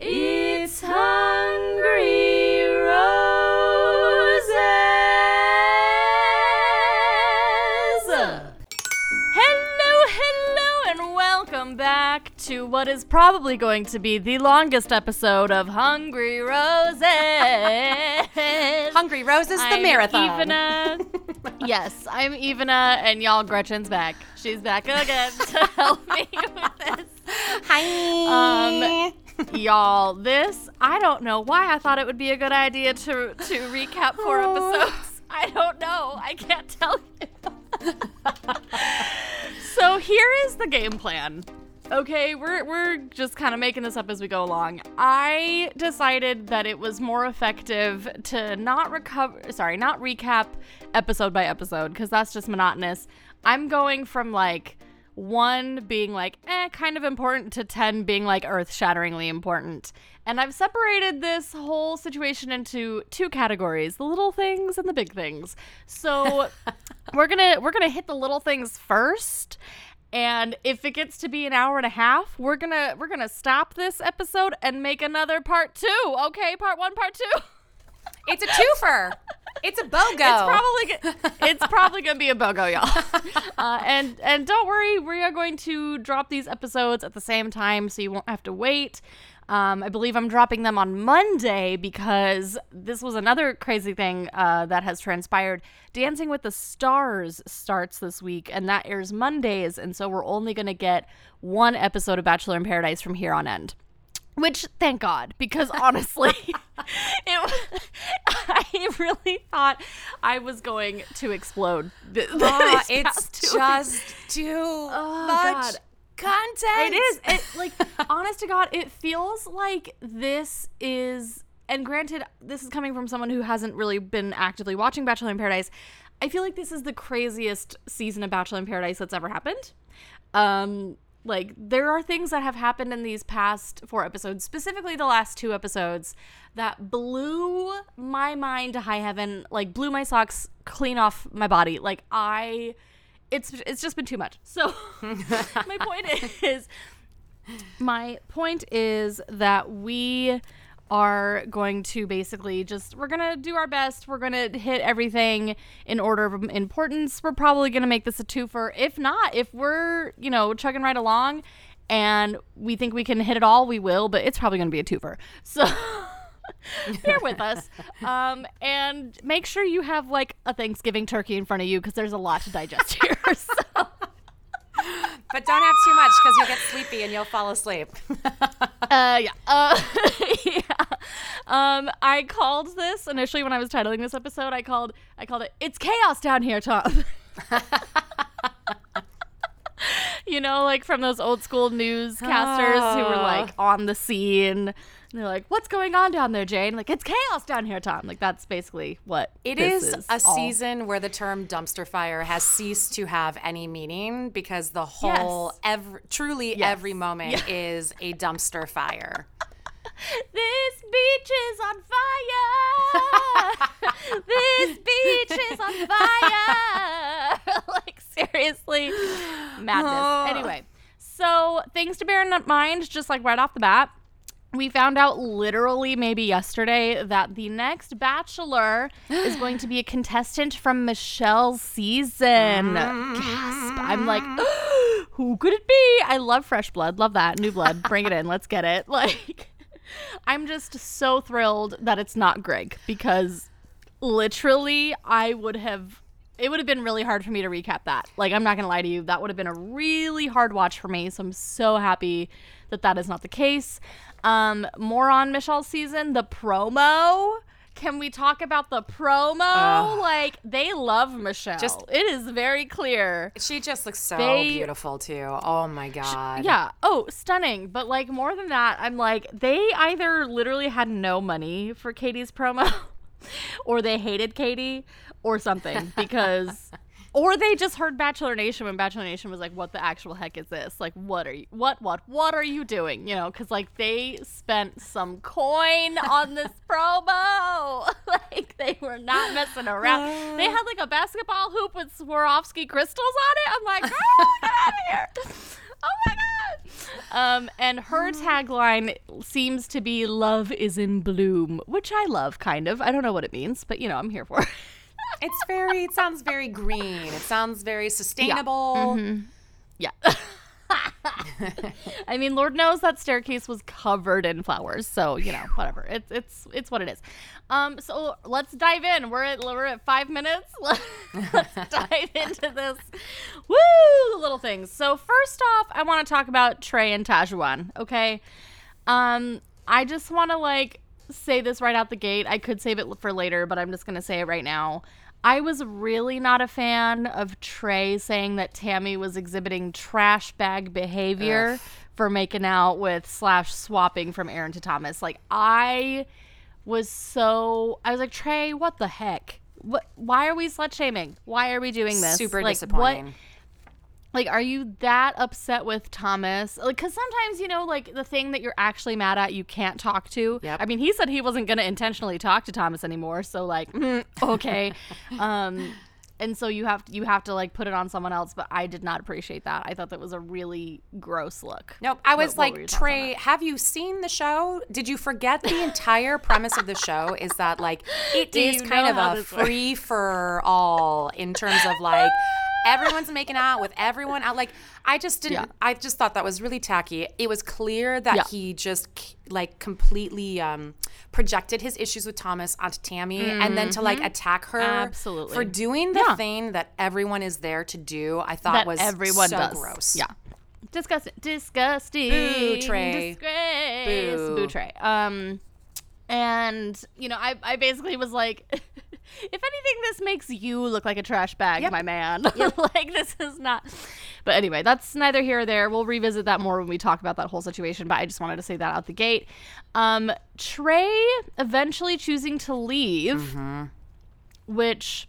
It's Hungry Roses. Hello, hello, and welcome back to what is probably going to be the longest episode of Hungry Roses. Hungry Roses, the I'm marathon. Yes, I'm Ivana, and y'all, Gretchen's back. She's back again to help me with this. Hi. Um, y'all, this I don't know why I thought it would be a good idea to to recap four episodes. I don't know. I can't tell you. so here is the game plan. Okay, we're we're just kind of making this up as we go along. I decided that it was more effective to not recover sorry, not recap episode by episode because that's just monotonous. I'm going from like one being like eh kind of important to 10 being like earth-shatteringly important and i've separated this whole situation into two categories the little things and the big things so we're gonna we're gonna hit the little things first and if it gets to be an hour and a half we're gonna we're gonna stop this episode and make another part two okay part one part two It's a twofer. It's a BOGO. It's probably it's probably gonna be a bogo, y'all. Uh, and and don't worry, we are going to drop these episodes at the same time, so you won't have to wait. Um, I believe I'm dropping them on Monday because this was another crazy thing uh, that has transpired. Dancing with the Stars starts this week, and that airs Mondays, and so we're only gonna get one episode of Bachelor in Paradise from here on end. Which, thank God, because honestly, it, I really thought I was going to explode. th- Ah, it's just too Oh, much God. Content. it is. It like honest to God, it feels like this is and granted, this is coming from someone who hasn't really been actively watching Bachelor in Paradise. I feel like this is the craziest season of Bachelor in Paradise that's ever happened. Um like there are things that have happened in these past four episodes, specifically the last two episodes, that blew my mind to high heaven, like blew my socks clean off my body. Like I it's it's just been too much. So my point is my point is that we are going to basically just we're going to do our best. We're going to hit everything in order of importance. We're probably going to make this a twofer. If not, if we're, you know, chugging right along and we think we can hit it all, we will, but it's probably going to be a twofer. So bear with us um, and make sure you have like a thanksgiving turkey in front of you because there's a lot to digest here so But don't have too much because you'll get sleepy and you'll fall asleep. uh, yeah. Uh, yeah. Um, i called this initially when i was titling this episode i called i called it it's chaos down here tom. You know like from those old school newscasters who were like on the scene and they're like, "What's going on down there, Jane?" Like, "It's chaos down here, Tom." Like, that's basically what It is, is a all. season where the term dumpster fire has ceased to have any meaning because the whole, Yes. every, truly Yes. every moment is a dumpster fire. This beach is on fire. this beach is on fire. like seriously, madness. Anyway, so things to bear in mind, just like right off the bat. We found out literally maybe yesterday that the next Bachelor is going to be a contestant from Michelle's season. Gasp. I'm like, who could it be? I love fresh blood. Love that. New blood. Bring it in. Let's get it. Like, I'm just so thrilled that it's not Greg because literally I would have it would have been really hard for me to recap that. Like I'm not going to lie to you, that would have been a really hard watch for me. So I'm so happy that that is not the case. Um more on Michelle's season, the promo can we talk about the promo? like they love Michelle. Just- it is very clear. She just looks so They- beautiful too. Oh my god. Yeah. Oh, stunning. But like more than that, I'm like they either literally had no money for Katie's promo or they hated Katie or something because or they just heard Bachelor Nation when Bachelor Nation was like, "What the actual heck is this? Like, what are you? What what what are you doing? You know, because like they spent some coin on this promo. like they were not messing around. they had like a basketball hoop with Swarovski crystals on it. I'm like, girl, get out of here. Oh my god. Um, and her tagline seems to be "Love is in bloom," which I love, kind of. I don't know what it means, but you know, I'm here for. it. It's very. It sounds very green. It sounds very sustainable. Yeah. I mean, Lord knows that staircase was covered in flowers, so you know, whatever. It's it's it's what it is. Um, so let's dive in. We're at we're at five minutes. Let's dive into this. Woo, little things. So first off, I want to talk about Trey and Tajuan. Okay, um, I just want to like say this right out the gate. I could save it for later, but I'm just gonna say it right now. I was really not a fan of Trey saying that Tammy was exhibiting trash bag behavior Ugh. for making out with slash swapping from Aaron to Thomas. Like I was so I was like Trey, what the heck? What? Why are we slut shaming? Why are we doing this? Super like, disappointing. What, like, are you that upset with Thomas? Like, because sometimes, you know, like the thing that you're actually mad at, you can't talk to. Yep. I mean, he said he wasn't going to intentionally talk to Thomas anymore. So, like, mm, okay. um, and so you have you have to like put it on someone else. But I did not appreciate that. I thought that was a really gross look. Nope. I was What- what like, Trey, have you seen the show? Did you forget the entire premise of the show is that like it is kind of a this works? free for all in terms of like everyone's making out with everyone out. Like I just didn't. Yeah. I just thought that was really tacky. It was clear that Yeah. he just like completely um, projected his issues with Thomas onto Tammy, and then to like attack her Mm-hmm. Absolutely. for doing the Yeah. thing that everyone is there to do. I thought that was everyone so does. gross. Yeah. Disgusting. Disgusting. Boo, Trey. Disgrace. Boo. Boo, Trey. Um, and you know, I, I basically was like, if anything, this makes you look like a trash bag, Yep. my man. like this is not. But anyway, that's neither here or there. We'll revisit that more when we talk about that whole situation. But I just wanted to say that out the gate. Um, Trey eventually choosing to leave, which.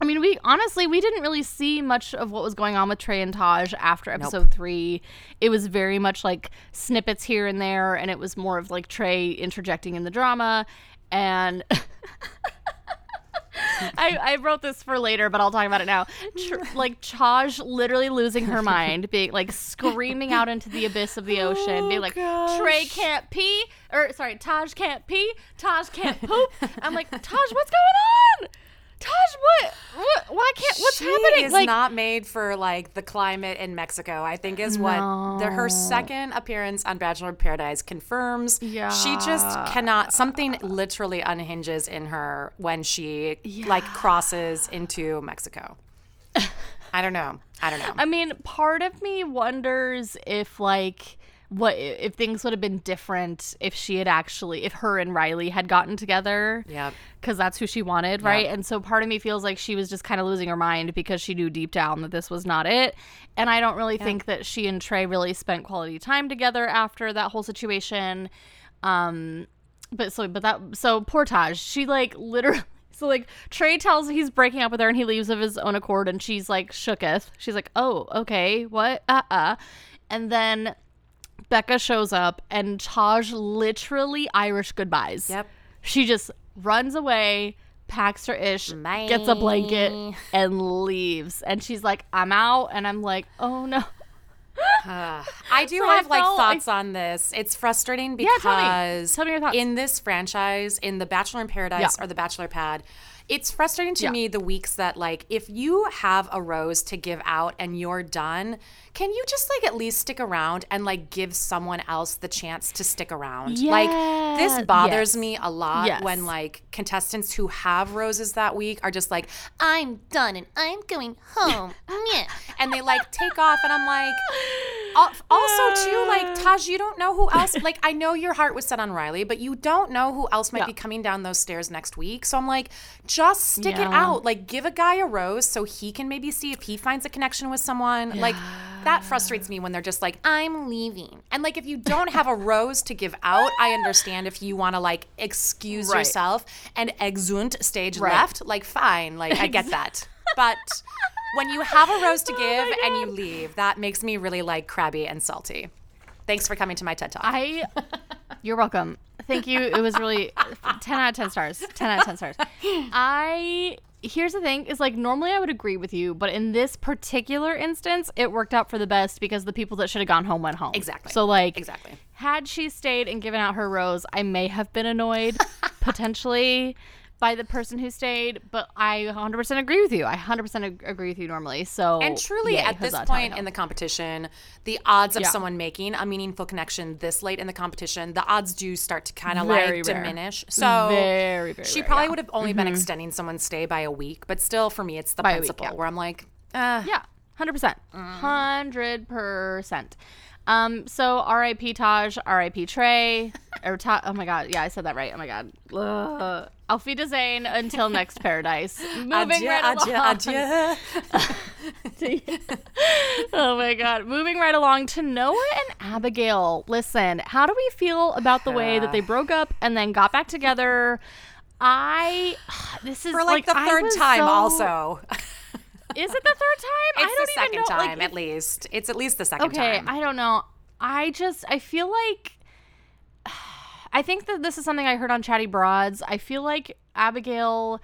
I mean, we honestly we didn't really see much of what was going on with Trey and Taj after episode three. It was very much like snippets here and there, and it was more of like Trey interjecting in the drama. And I, I wrote this for later, but I'll talk about it now. Tr- like Taj literally losing her mind, being like screaming out into the abyss of the oh, ocean, being like, Trey can't pee, or sorry, Taj can't pee, Taj can't poop. I'm like, Taj, what's going on? Taj, what? What? Why can't? What's she happening? is like, not made for like the climate in Mexico. I think is what the, her second appearance on Bachelor in Paradise confirms. Yeah, she just cannot. Something literally unhinges in her when she like crosses into Mexico. I don't know. I don't know. I mean, part of me wonders if like what if things would have been different if she had actually if her and Riley had gotten together. Yeah. Because that's who she wanted, right? And so part of me feels like she was just kind of losing her mind because she knew deep down that this was not it. And I don't really think that she and Trey really spent quality time together after that whole situation. Um, but so but that so poor Taj, she like literally so like Trey tells he's breaking up with her and he leaves of his own accord and she's like shooketh. She's like, "Oh, okay, what? Uh uh." And then Becca shows up and Taj literally Irish goodbyes. Yep. She just runs away, packs her ish, gets a blanket, and leaves. And she's like, "I'm out," and I'm like, "Oh no." I do So I have like felt- thoughts on this. It's frustrating Yeah, tell me. because Tell me your thoughts. in this franchise, in the Bachelor in Paradise Yeah. or the Bachelor Pad, it's frustrating to Yeah. me the weeks that like if you have a rose to give out and you're done, can you just like at least stick around and like give someone else the chance to stick around? Like this bothers Yes. me a lot Yes. when like contestants who have roses that week are just like, I'm done and I'm going home. And they like take off and I'm like Al- also too like Taj you don't know who else like I know your heart was set on Riley but you don't know who else might Yeah. be coming down those stairs next week so I'm like just stick it out like give a guy a rose so he can maybe see if he finds a connection with someone like that frustrates me when they're just like I'm leaving and like if you don't have a rose to give out I understand if you want to like excuse Right. yourself and exeunt stage Right. left like fine like I get that but when you have a rose to Oh give my and you leave, that makes me really like crabby and salty. Thanks for coming to my TED Talk. I, you're welcome. Thank you. It was really 10 out of 10 stars. 10 out of 10 stars. I, here's the thing is like normally I would agree with you, but in this particular instance, it worked out for the best because the people that should have gone home went home. Exactly. So, like, exactly. had she stayed and given out her rose, I may have been annoyed potentially by the person who stayed, but I 100% agree with you. I 100% agree with you normally. So And truly, yay, at this point in the competition, the odds of Yeah. someone making a meaningful connection this late in the competition, the odds do start to kind of like rare. diminish. So Very, very she rare, probably yeah. Mm-hmm. would have only been extending someone's stay by a week, but still, for me, it's the By a week, principle yeah. where I'm like, uh, Yeah, hundred percent, Mm-hmm. hundred percent. Um, so R.I.P. Taj, R.I.P. Trey, or Ta- oh my god, yeah, I said that right. Oh my god, Ugh. Wiedersehen until next paradise. Moving adieu, right adieu, along. adieu. oh my god, moving right along to Noah and Abigail. Listen, how do we feel about the way that they broke up and then got back together? I this is For like, the third time, so- also. Is it the third time? I don't the even second know, like, time, at least. It's at least the second okay time. i don't know i just i feel like i think that this is something i heard on chatty broads i feel like abigail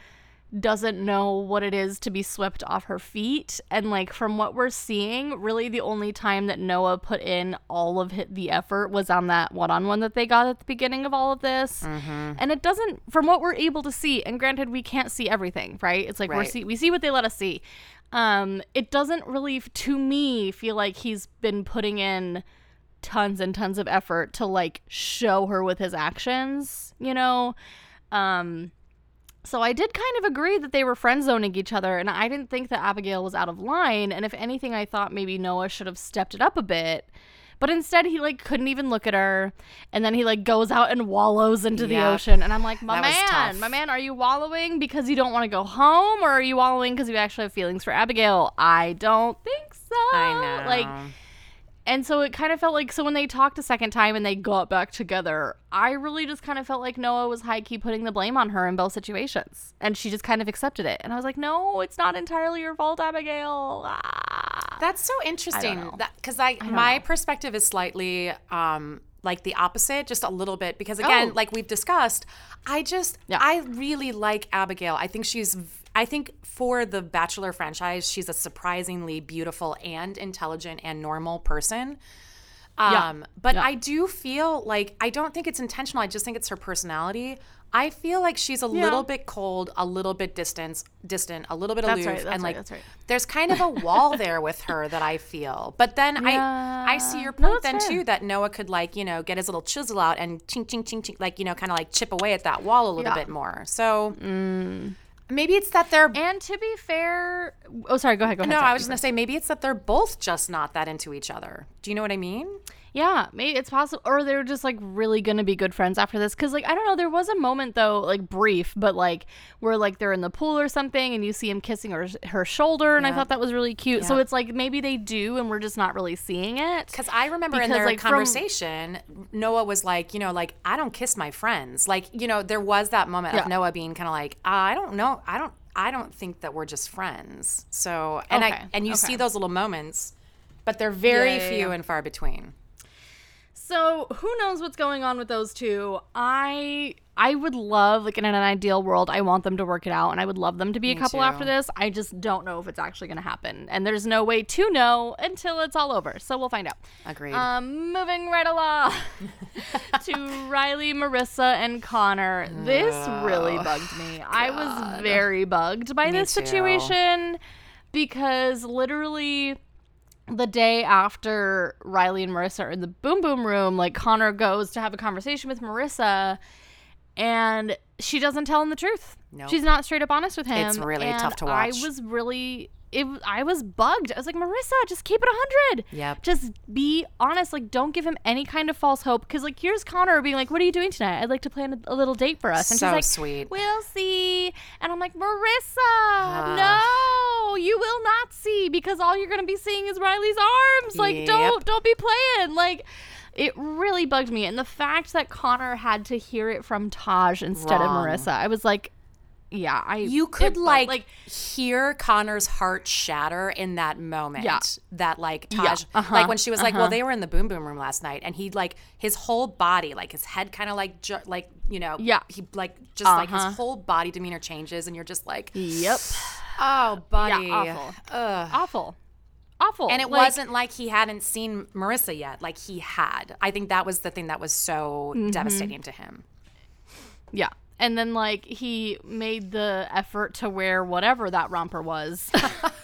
doesn't know what it is to be swept off her feet and like from what we're seeing really the only time that noah put in all of the effort was on that one-on-one that they got at the beginning of all of this Mm-hmm. and it doesn't from what we're able to see and granted we can't see everything right it's like we're see we see what they let us see um it doesn't really to me feel like he's been putting in tons and tons of effort to like show her with his actions you know um so I did kind of agree that they were friend zoning each other, and I didn't think that Abigail was out of line. And if anything, I thought maybe Noah should have stepped it up a bit. But instead, he like couldn't even look at her, and then he like goes out and wallows into the ocean. And I'm like, my That man, my man, are you wallowing because you don't want to go home, or are you wallowing because you actually have feelings for Abigail? I don't think so. I know. Like, and so it kind of felt like so when they talked a second time and they got back together, I really just kind of felt like Noah was high key putting the blame on her in both situations. And she just kind of accepted it. And I was like, no, it's not entirely your fault, Abigail. Ah. That's so interesting. because I, don't my know. perspective is slightly um like the opposite, just a little bit. Because again, Oh. like we've discussed, I just Yeah. I really like Abigail. I think she's I think for the Bachelor franchise, she's a surprisingly beautiful and intelligent and normal person. Yeah. Um, but Yeah. I do feel like I don't think it's intentional. I just think it's her personality. I feel like she's a little bit cold, a little bit distant, distant, a little bit That's aloof, right, that's and right, like that's right. there's kind of a wall there with her that I feel. But then I I see your point that's then fair. too that Noah could like you know get his little chisel out and ching ching ching ching like you know kind of like chip away at that wall a little Yeah. bit more. So maybe it's that they're. And to be fair, oh, sorry, go ahead, go ahead. no, sorry, I was just gonna say maybe it's that they're both just not that into each other. Do you know what I mean? Yeah, maybe it's possible, or they're just like really gonna be good friends after this. Cause like I don't know, there was a moment though, like brief, but like where like they're in the pool or something, and you see him kissing her her shoulder, and I thought that was really cute. So it's like maybe they do, and we're just not really seeing it. Because I remember in Because, their like, from- conversation, Noah was like, you know, like I don't kiss my friends. Like, you know, there was that moment Yeah. of Noah being kind of like, I don't know, I don't, I don't think that we're just friends. So, and Okay, I and you see those little moments, but they're very Yeah, yeah, few yeah. and far between. So who knows what's going on with those two? I I would love like in an ideal world, I want them to work it out, and I would love them to be a couple too. after this. I just don't know if it's actually going to happen, and there's no way to know until it's all over. So we'll find out. Agreed. Um, moving right along to Riley, Marissa, and Connor. This really bugged me. I was very bugged by Me this too. situation because literally the day after Riley and Marissa are in the boom boom room, like Connor goes to have a conversation with Marissa and she doesn't tell him the truth. Nope. She's not straight up honest with him. It's really and tough to watch. I was really it I was bugged. I was like, "Marissa, just keep it 100." Yeah. Just be honest. Like don't give him any kind of false hope cuz like here's Connor being like, "What are you doing tonight? I'd like to plan a, a little date for us." And So she's like, sweet. We'll see. And I'm like, Marissa, no, you will not see because all you're gonna be seeing is Riley's arms. Like, Yep. don't don't be playing. Like, it really bugged me. And the fact that Connor had to hear it from Taj instead Wrong. of Marissa, I was like, yeah, I you could it- like, like hear Connor's heart shatter in that moment. Yeah. That like Yeah. Taj, Uh-huh. like when she was like, Uh-huh. "Well, they were in the boom boom room last night," and he like his whole body, like his head, kind of like ju- like you know, Yeah. he like just like Uh-huh. his whole body demeanor changes, and you're just like, yep, "Oh, buddy, Yeah, awful. Ugh. awful, awful. And it Like, wasn't like he hadn't seen Marissa yet. Like he had. I think that was the thing that was so Mm-hmm. devastating to him. yeah. And then like he made the effort to wear whatever that romper was.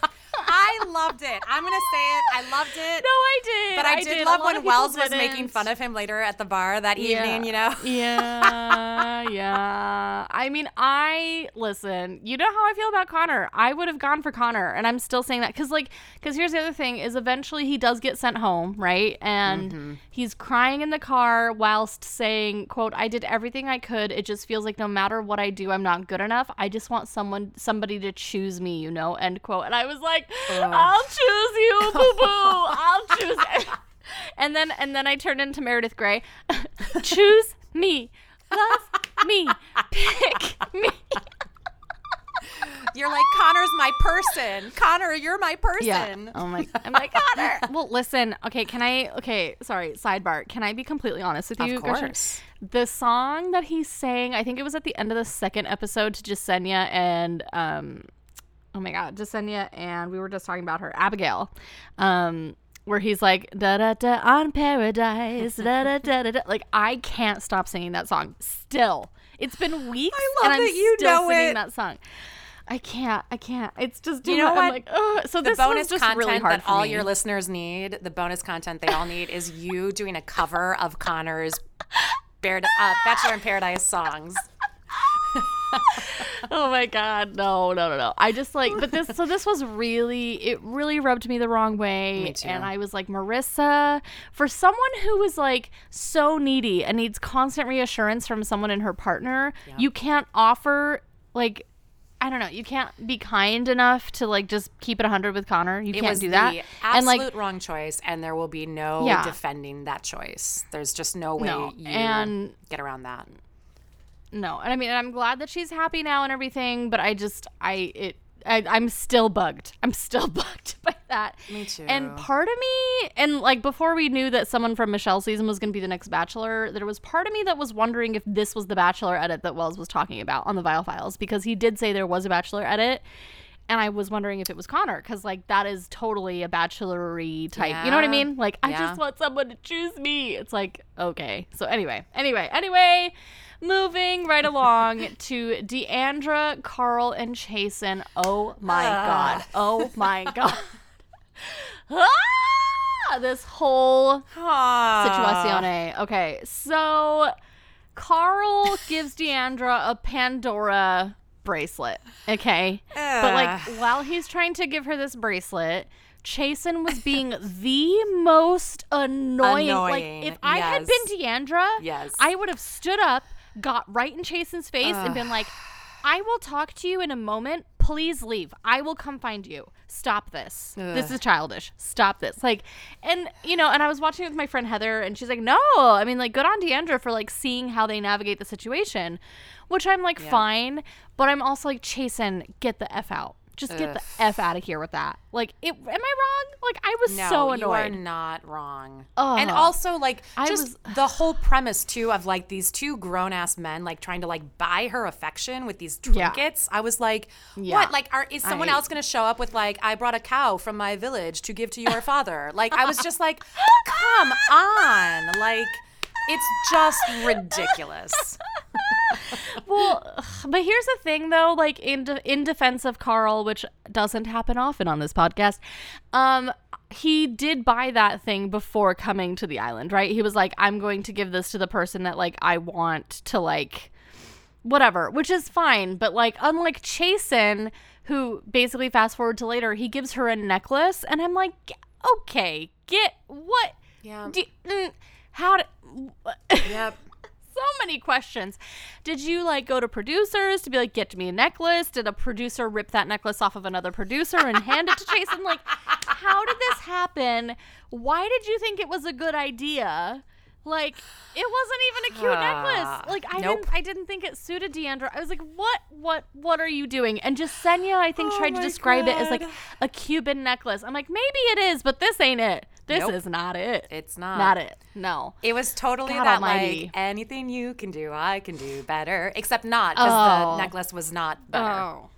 I loved it. I'm gonna say it. I loved it. No, I did. But I, did, A love when Wells was making fun of him later at the bar that evening, you know? yeah, yeah. I mean, I listen. You know how I feel about Connor. I would have gone for Connor, and I'm still saying that because, like, because here's the other thing: is eventually he does get sent home, right? And Mm-hmm. he's crying in the car whilst saying, "quote I did everything I could. It just feels like no matter what I do, I'm not good enough. I just want someone, somebody to choose me, you know." End quote. And I was like, "I'll choose you, boo boo. I'll choose." And then and then I turned into Meredith Grey. Choose me. Love me. Pick me. You're like, Connor's my person. Connor, you're my person. Yeah. Oh my I'm like Connor. Well, listen. Okay, can I okay, sorry, sidebar. Can I be completely honest with you? Of Gershon? course. The song that he sang, I think it was at the end of the second episode to Jasenia and um oh my god, Jasenia and we were just talking about her, Abigail. Um where he's like da da da on paradise da da da da da like I can't stop singing that song still. It's been weeks I love and I'm that you still know singing it. that song. I can't. I can't. It's just You know much. I'm like, Ugh. so The bonus content really hard that all your listeners need, the bonus content they all need, is you doing a cover of Connor's Bar- uh, Bachelor in Paradise songs. oh my god, no, no, no, no. I just like, but this. So this was really, it really rubbed me the wrong way, Me too. and I was like, Marissa, for someone who was like so needy and needs constant reassurance from someone in her partner, you can't offer like. I don't know. You can't be kind enough to like just keep it 100 with Connor. You It can't do that. the and absolute like wrong choice, and there will be no Yeah. defending that choice. There's just no way No, you and- get around that. No and i mean i'm glad that she's happy now and everything but i just i it I, i'm still bugged i'm still bugged by that Me too. and part of me and like before we knew that someone from michelle's season was going to be the next bachelor there was part of me that was wondering if this was the bachelor edit that wells was talking about on the Viall Files because he did say there was a bachelor edit and I was wondering if it was Connor because, like, that is totally a bachelory type. Yeah. You know what I mean? Like, I Yeah. just want someone to choose me. It's like, okay. So, anyway, anyway, anyway, moving right along to Deandra, Karl, and Chasen. Oh my God. Oh my God. ah! This whole Situazione. Okay, so Karl gives Deandra a Pandora bracelet. Okay, but like while he's trying to give her this bracelet. Chasen was being the most annoying. Annoying, Like if I had been Deandra, Yes. I would have stood up, got right in Chasen's face, and been like, "I will talk to you in a moment. Please leave. I will come find you. Stop this. This is childish. Stop this." Like, and you know, and I was watching it with my friend Heather, and she's like, "No, I mean, like, good on Deandra for like seeing how they navigate the situation," which I'm like, fine, but I'm also like, Chasen, get the f out. Just get the f out of here with that. Like, it. Am I wrong? Like, I was No, so annoyed. you are not wrong. Ugh. and also, like, just the whole premise too of like these two grown ass men like trying to like buy her affection with these Yeah. trinkets. I was like, Yeah. what? Like, are is someone I- else going to show up with like, I brought a cow from my village to give to your father? Like, I was just like, come on, like. It's just ridiculous. well, but here's the thing, though. Like in de- in defense of Karl, which doesn't happen often on this podcast, um, he did buy that thing before coming to the island, right? He was like, "I'm going to give this to the person that like I want to like." whatever, which is fine. But like, unlike Chasen, who basically fast forward to later, he gives her a necklace, and I'm like, okay, get what? Yeah. Do, mm, how? Did, Yep. so many questions. Did you like go to producers to be like, get me a necklace? Did a producer rip that necklace off of another producer and hand it to Chasen? Like, how did this happen? Why did you think it was a good idea? Like it wasn't even a cute necklace. Like I Nope. didn't I didn't think it suited Deandra. I was like, what what what are you doing? And Jasenia, I think, Oh tried to describe it as like a Cuban necklace. I'm like, maybe it is, but this ain't it. This Nope. is not it. It's not. not it. No. It was totally God that almighty. like anything you can do, I can do better. Except not because Oh. the necklace was not better. Oh.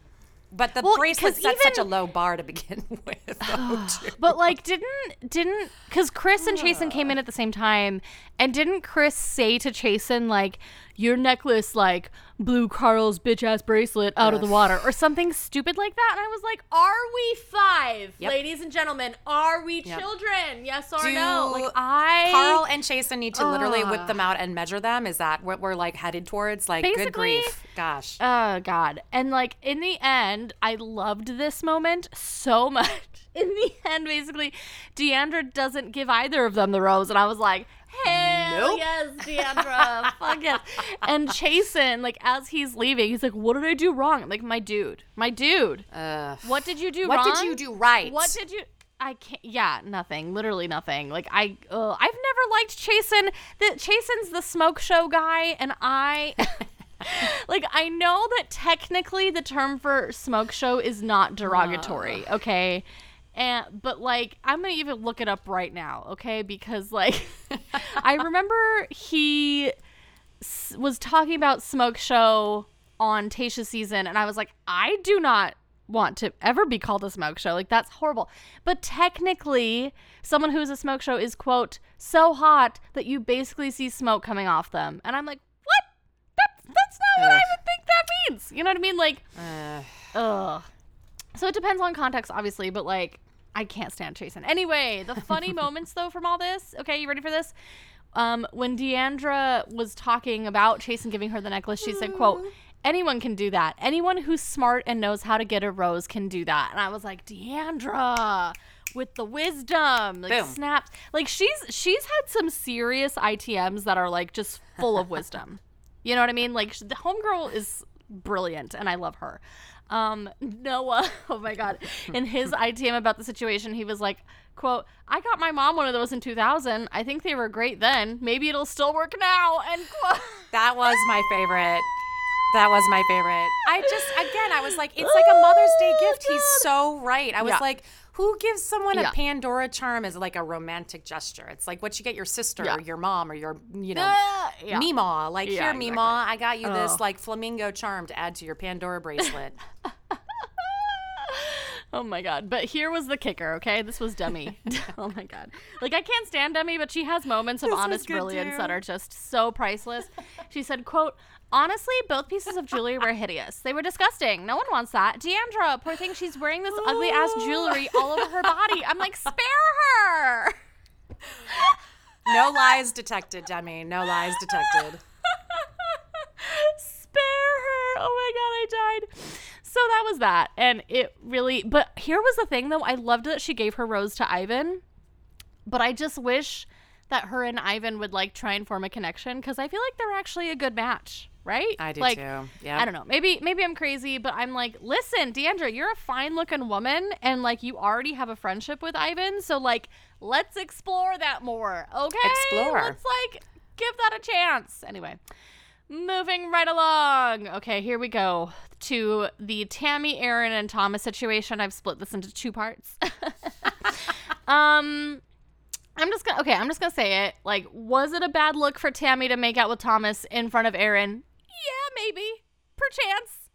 But the Well, bracelet set such a low bar to begin with. though, too. But like, didn't didn't because Chris and Chasen came in at the same time, and didn't Chris say to Chasen like, "Your necklace like blew Karl's bitch ass bracelet out of the water" or something stupid like that? And I was like, "Are we five, Yep. ladies and gentlemen? Are we Yep. children? Yes or Do no?" Like I Carl and Chasen need to literally whip them out and measure them. Is that what we're like headed towards? Like, good grief. Gosh. Oh God! And like in the end, I loved this moment so much. In the end, basically, Deandra doesn't give either of them the rose, and I was like, "Hell Nope. yes, Deandra, fuck yes!" And Chasen, like as he's leaving, he's like, "What did I do wrong?" I'm like, "My dude, my dude, Ugh. what did you do wrong? what wrong? did you do right? What did you?" I can't. Yeah, nothing. Literally nothing. Like I, uh, I've never liked Chasen. The Chasen's the smoke show guy, and I, like, I know that technically the term for smoke show is not derogatory. Okay, and but like I'm gonna even look it up right now. Okay, because like I remember he s- was talking about smoke show on Tasha's season, and I was like, I do not want to ever be called a smoke show. Like that's horrible. But technically, someone who's a smoke show is quote so hot that you basically see smoke coming off them, and I'm like, what? That's that's not what I would think that means. You know what I mean? Like, Ugh. ugh. So it depends on context, obviously, but like, I can't stand Chasen. Anyway, the funny moments though from all this. Okay, you ready for this? Um, when Deandra was talking about Chasen giving her the necklace, she said, "quote Anyone can do that. Anyone who's smart and knows how to get a rose can do that." And I was like, Deandra. With the wisdom, like Boom. snaps, like she's she's had some serious ITMs that are like just full of wisdom. You know what I mean? Like the homegirl is brilliant, and I love her. Um, Noah, oh my god, in his ITM about the situation, he was like, "quote I got my mom one of those in 2000. I think they were great then. Maybe it'll still work now." And quote. That was my favorite. That was my favorite. I just again, I was like, it's like a Mother's Day Oh, gift. He's so right. I was Yeah. like, who gives someone Yeah. a Pandora charm as like a romantic gesture? It's like what you get your sister Yeah. or your mom or your you know Ah, yeah. Meemaw. Like here, Meemaw, exactly. I got you this Oh. like flamingo charm to add to your Pandora bracelet. Oh my god. But here was the kicker, okay? This was Demi. oh my god. Like I can't stand Demi, but she has moments of This honest brilliance too. that are just so priceless. She said, quote, Honestly, both pieces of jewelry were hideous. They were disgusting. No one wants that. Deandra, poor thing, she's wearing this ugly ass jewelry all over her body. I'm like, spare her. no lies detected, Demi. No lies detected. spare her. Oh my god, I died. So that was that. And it really but here was the thing though, I loved that she gave her rose to Ivan. But I just wish that her and Ivan would like try and form a connection cuz I feel like they're actually a good match, right? I do like, too. Yeah. I don't know. Maybe maybe I'm crazy, but I'm like, listen, Deandra, you're a fine looking woman and like you already have a friendship with Ivan, so like let's explore that more. Okay? Explore. Let's like give that a chance. Anyway, moving right along. Okay, here we go to the Tammy, Aaron, and Thomas situation. I've split this into two parts. um I'm just gonna okay, I'm just gonna say it. Like, was it a bad look for Tammy to make out with Thomas in front of Aaron? Yeah, maybe. Perchance.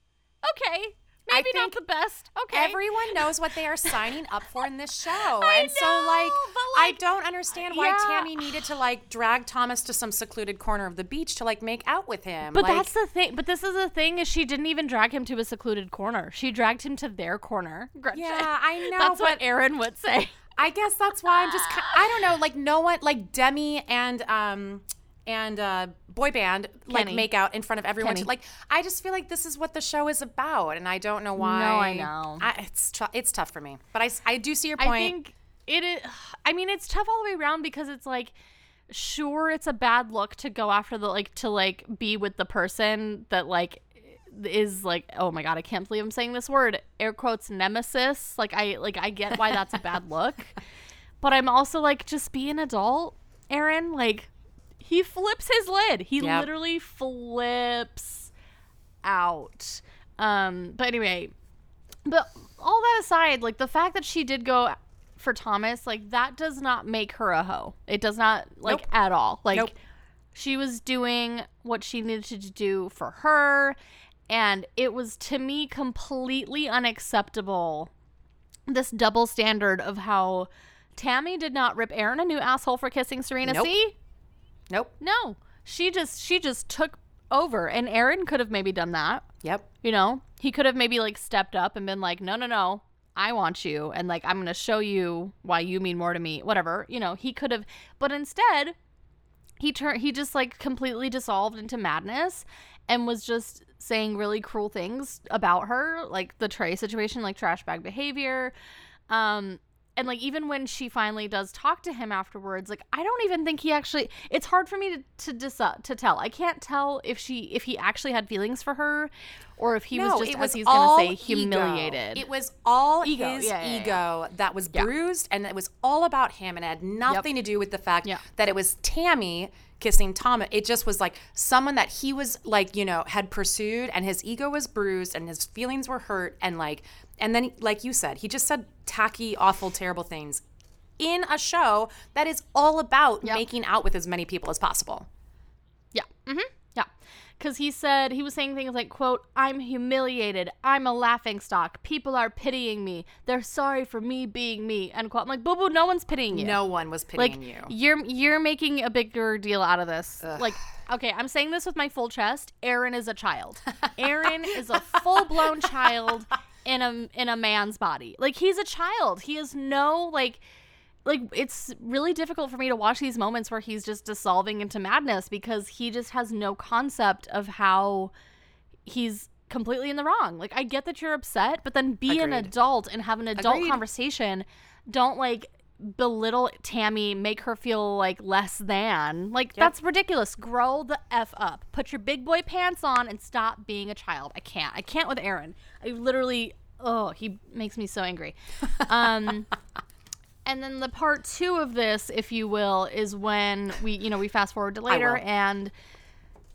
Okay. Maybe not the best. Okay. Everyone knows what they are signing up for in this show. I and so know, like, but, I don't understand why yeah. Tammy needed to like drag Thomas to some secluded corner of the beach to like make out with him. But like, that's the thing. But this is the thing: is she didn't even drag him to a secluded corner. She dragged him to their corner. Gretchen. Yeah, I know, That's what Aaron would say. I guess that's why I'm just I don't know, like no one like Demi and um and uh boy band like make out in front of everyone. Kenny. Like I just feel like this is what the show is about and I don't know why. No, I know. I, it's tr- it's tough for me. But I, I do see your point. I think it is. I mean, it's tough all the way around because it's like, sure, it's a bad look to go after the like to like be with the person that like is like oh my god i can't believe i'm saying this word air quotes nemesis like i like i get why that's a bad look but i'm also like just be an adult aaron like he flips his lid. He Yep. literally flips out. Um, but anyway, but all that aside, like the fact that she did go for Thomas, like that does not make her a hoe. It does not like Nope. at all. Like Nope. she was doing what she needed to do for her and it was to me completely unacceptable this double standard of how Tammy did not rip Aaron a new asshole for kissing Serena Nope. C. Nope. No. She just she just took over and Aaron could have maybe done that. Yep. You know, he could have maybe like stepped up and been like, no, no, no, I want you. And like, I'm going to show you why you mean more to me, whatever. You know, he could have, but instead, he turned, he just like completely dissolved into madness and was just saying really cruel things about her, like the Trey situation, like trash bag behavior. Um, and like even when she finally does talk to him afterwards like i don't even think he actually it's hard for me to to dis- to tell i can't tell if she if he actually had feelings for her or if he was just as he's gonna say ego. humiliated It was all Ego, his yeah, yeah, yeah. ego that was Yeah. bruised, and it was all about him, and it had nothing to do with the fact Yeah. that it was Tammy kissing Thomas. It just was like someone that he was like, you know, had pursued, and his ego was bruised, and his feelings were hurt, and like, and then, like you said, he just said tacky, awful, terrible things in a show that is all about Yep. making out with as many people as possible. Yeah. Mm-hmm. Yeah. Because he said he was saying things like, "quote I'm humiliated. I'm a laughing stock. People are pitying me. They're sorry for me being me." End quote. I'm like, "Boo boo, no one's pitying you. No one was like pitying you. you're you're making a bigger deal out of this. Like, okay, I'm saying this with my full chest. Aaron is a child. Aaron is a full blown child in a in a man's body. Like he's a child. He has no like like it's really difficult for me to watch these moments where he's just dissolving into madness because he just has no concept of how he's completely in the wrong. Like I get that you're upset, but then be an adult and have an adult Agreed. conversation. Don't like belittle Tammy, make her feel like less than. Like that's ridiculous. Grow the f up. Put your big boy pants on and stop being a child. I can't. I can't with Aaron. I literally oh, he makes me so angry. Um and then the part two of this, if you will, is when we, you know, we fast forward to later and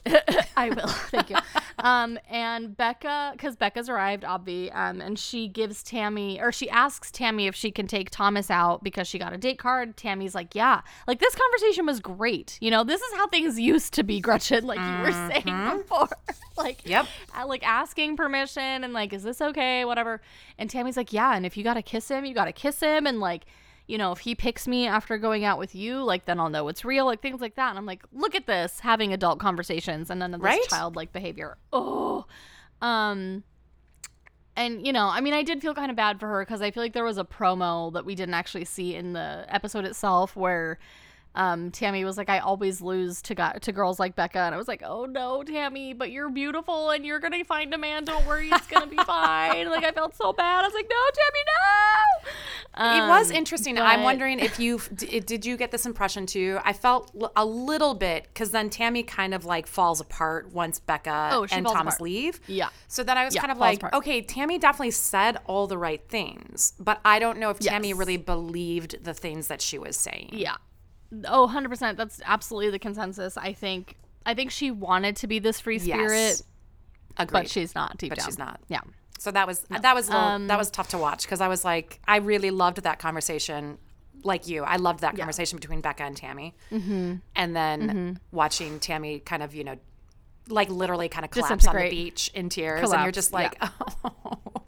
I will, thank you. Um, and Becca, because Becca's arrived, obvi, um, and she gives Tammy, or she asks Tammy if she can take Thomas out because she got a date card. Tammy's like, yeah. Like this conversation was great. You know, this is how things used to be, Gretchen, like you were saying before. like, Yep. uh, like asking permission and like, is this okay? Whatever. And Tammy's like, yeah. And if you got to kiss him, you got to kiss him. And like, you know, if he picks me after going out with you, like then I'll know it's real, like things like that. And I'm like, look at this, having adult conversations and none of this Right? childlike behavior. Oh, um, and you know, I mean, I did feel kind of bad for her because I feel like there was a promo that we didn't actually see in the episode itself where. Um, Tammy was like, I always lose to gu- to girls like Becca, and I was like, Oh no, Tammy, but you're beautiful and you're gonna find a man. Don't worry, it's gonna be fine. Like I felt so bad. I was like, No, Tammy, no. It was Um, interesting. I'm wondering if you did you get this impression too? I felt l- a little bit because then Tammy kind of like falls apart once Becca Oh, and Thomas apart. leave. Yeah. So then I was Yeah, kind of like, apart. okay, Tammy definitely said all the right things, but I don't know if Tammy really believed the things that she was saying. Yeah. Oh, 100%. That's absolutely the consensus. I think I think she wanted to be this free spirit, Yes. Agreed. but she's not deep But down. she's not. Yeah. So that was that was little, Um, that was tough to watch because I was like, I really loved that conversation. Like you, I loved that conversation between Becca and Tammy, mm-hmm. and then watching Tammy kind of, you know, like literally kind of collapse on the beach in tears, and you're just like, oh.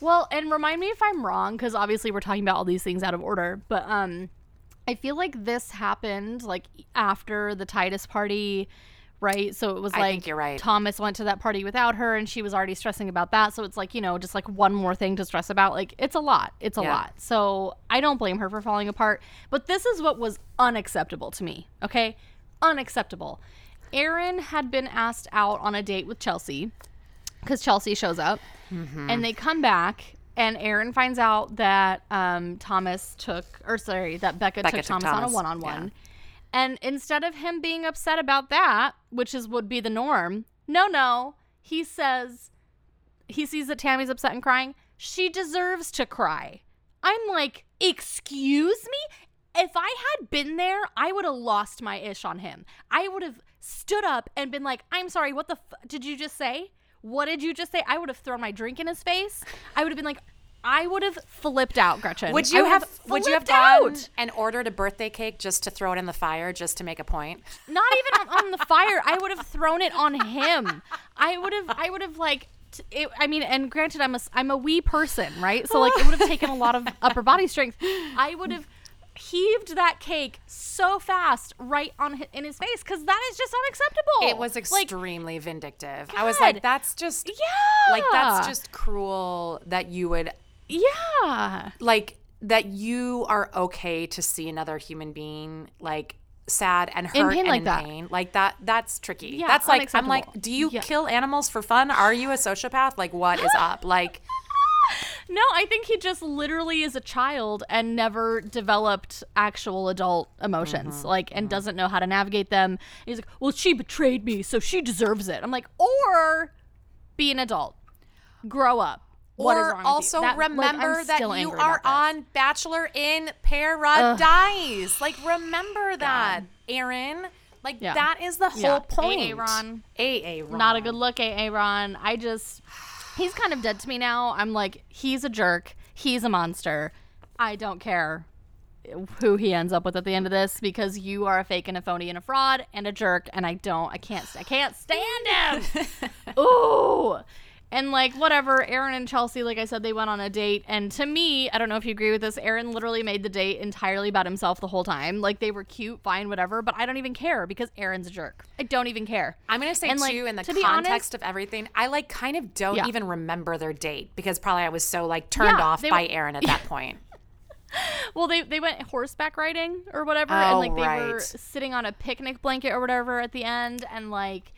Well, and remind me if I'm wrong cuz obviously we're talking about all these things out of order, but um I feel like this happened like after the Titus party, right? So it was like you're right. Thomas went to that party without her and she was already stressing about that. So it's like, you know, just like one more thing to stress about. Like it's a lot. It's a Yeah. lot. So I don't blame her for falling apart. But this is what was unacceptable to me. Okay? Unacceptable. Aaron had been asked out on a date with Chelsea because Chelsea shows up Mm-hmm. and they come back and Aaron finds out that um, Thomas took, or sorry, that Becca, Becca took took Thomas, on a one on one. And instead of him being upset about that, which is would be the norm, no, no, he says he sees that Tammy's upset and crying. She deserves to cry. I'm like, excuse me? if I had been there, I would have lost my ish on him. I would have stood up and been like, "I'm sorry, what the f- did you just say? What did you just say?" I would have thrown my drink in his face. I would have been like, I would have flipped out, Gretchen. Would you have would you have flipped gone out. and ordered a birthday cake just to throw it in the fire just to make a point? Not even on, on the fire. I would have thrown it on him. I would have. I would have like. t- It, I mean, and granted, I'm a I'm a wee person, right? So like, it would have taken a lot of upper body strength. I would have heaved that cake so fast right on hi- in his face because that is just unacceptable. It was like, extremely vindictive. I was like, that's just yeah, like that's just cruel that you would yeah. like that you are okay to see another human being like sad and hurt pain and like in that. pain. Like that that's tricky. Yeah, that's like I'm like, do you Yeah. kill animals for fun? Are you a sociopath? Like what is up? Like No, I think he just literally is a child and never developed actual adult emotions, Mm-hmm. like, and doesn't know how to navigate them. He's like, well, she betrayed me, so she deserves it. I'm like, or be an adult, grow up. Or also? That- like, remember that you are on Bachelor in Paradise. Like remember that, Aaron. Like Yeah. that is the whole Yeah. point. AA Ron. AA Ron. Not a good look, AA Ron. I just, he's kind of dead to me now. I'm like, he's a jerk. He's a monster. I don't care who he ends up with at the end of this because you are a fake and a phony and a fraud and a jerk, and I don't, I can't, I can't stand him. Ooh. And like whatever, Aaron and Chelsea, like I said, they went on a date, and to me, I don't know if you agree with this. Aaron literally made the date entirely about himself the whole time. Like they were cute, fine, whatever, but I don't even care because Aaron's a jerk. I don't even care. I'm gonna say And, like, too, in the to context honest- of everything, I like kind of don't Yeah. even remember their date because probably I was so like turned Yeah, off by Aaron at that point. Well, they they went horseback riding or whatever, Oh, and like they were sitting on a picnic blanket or whatever at the end, and like.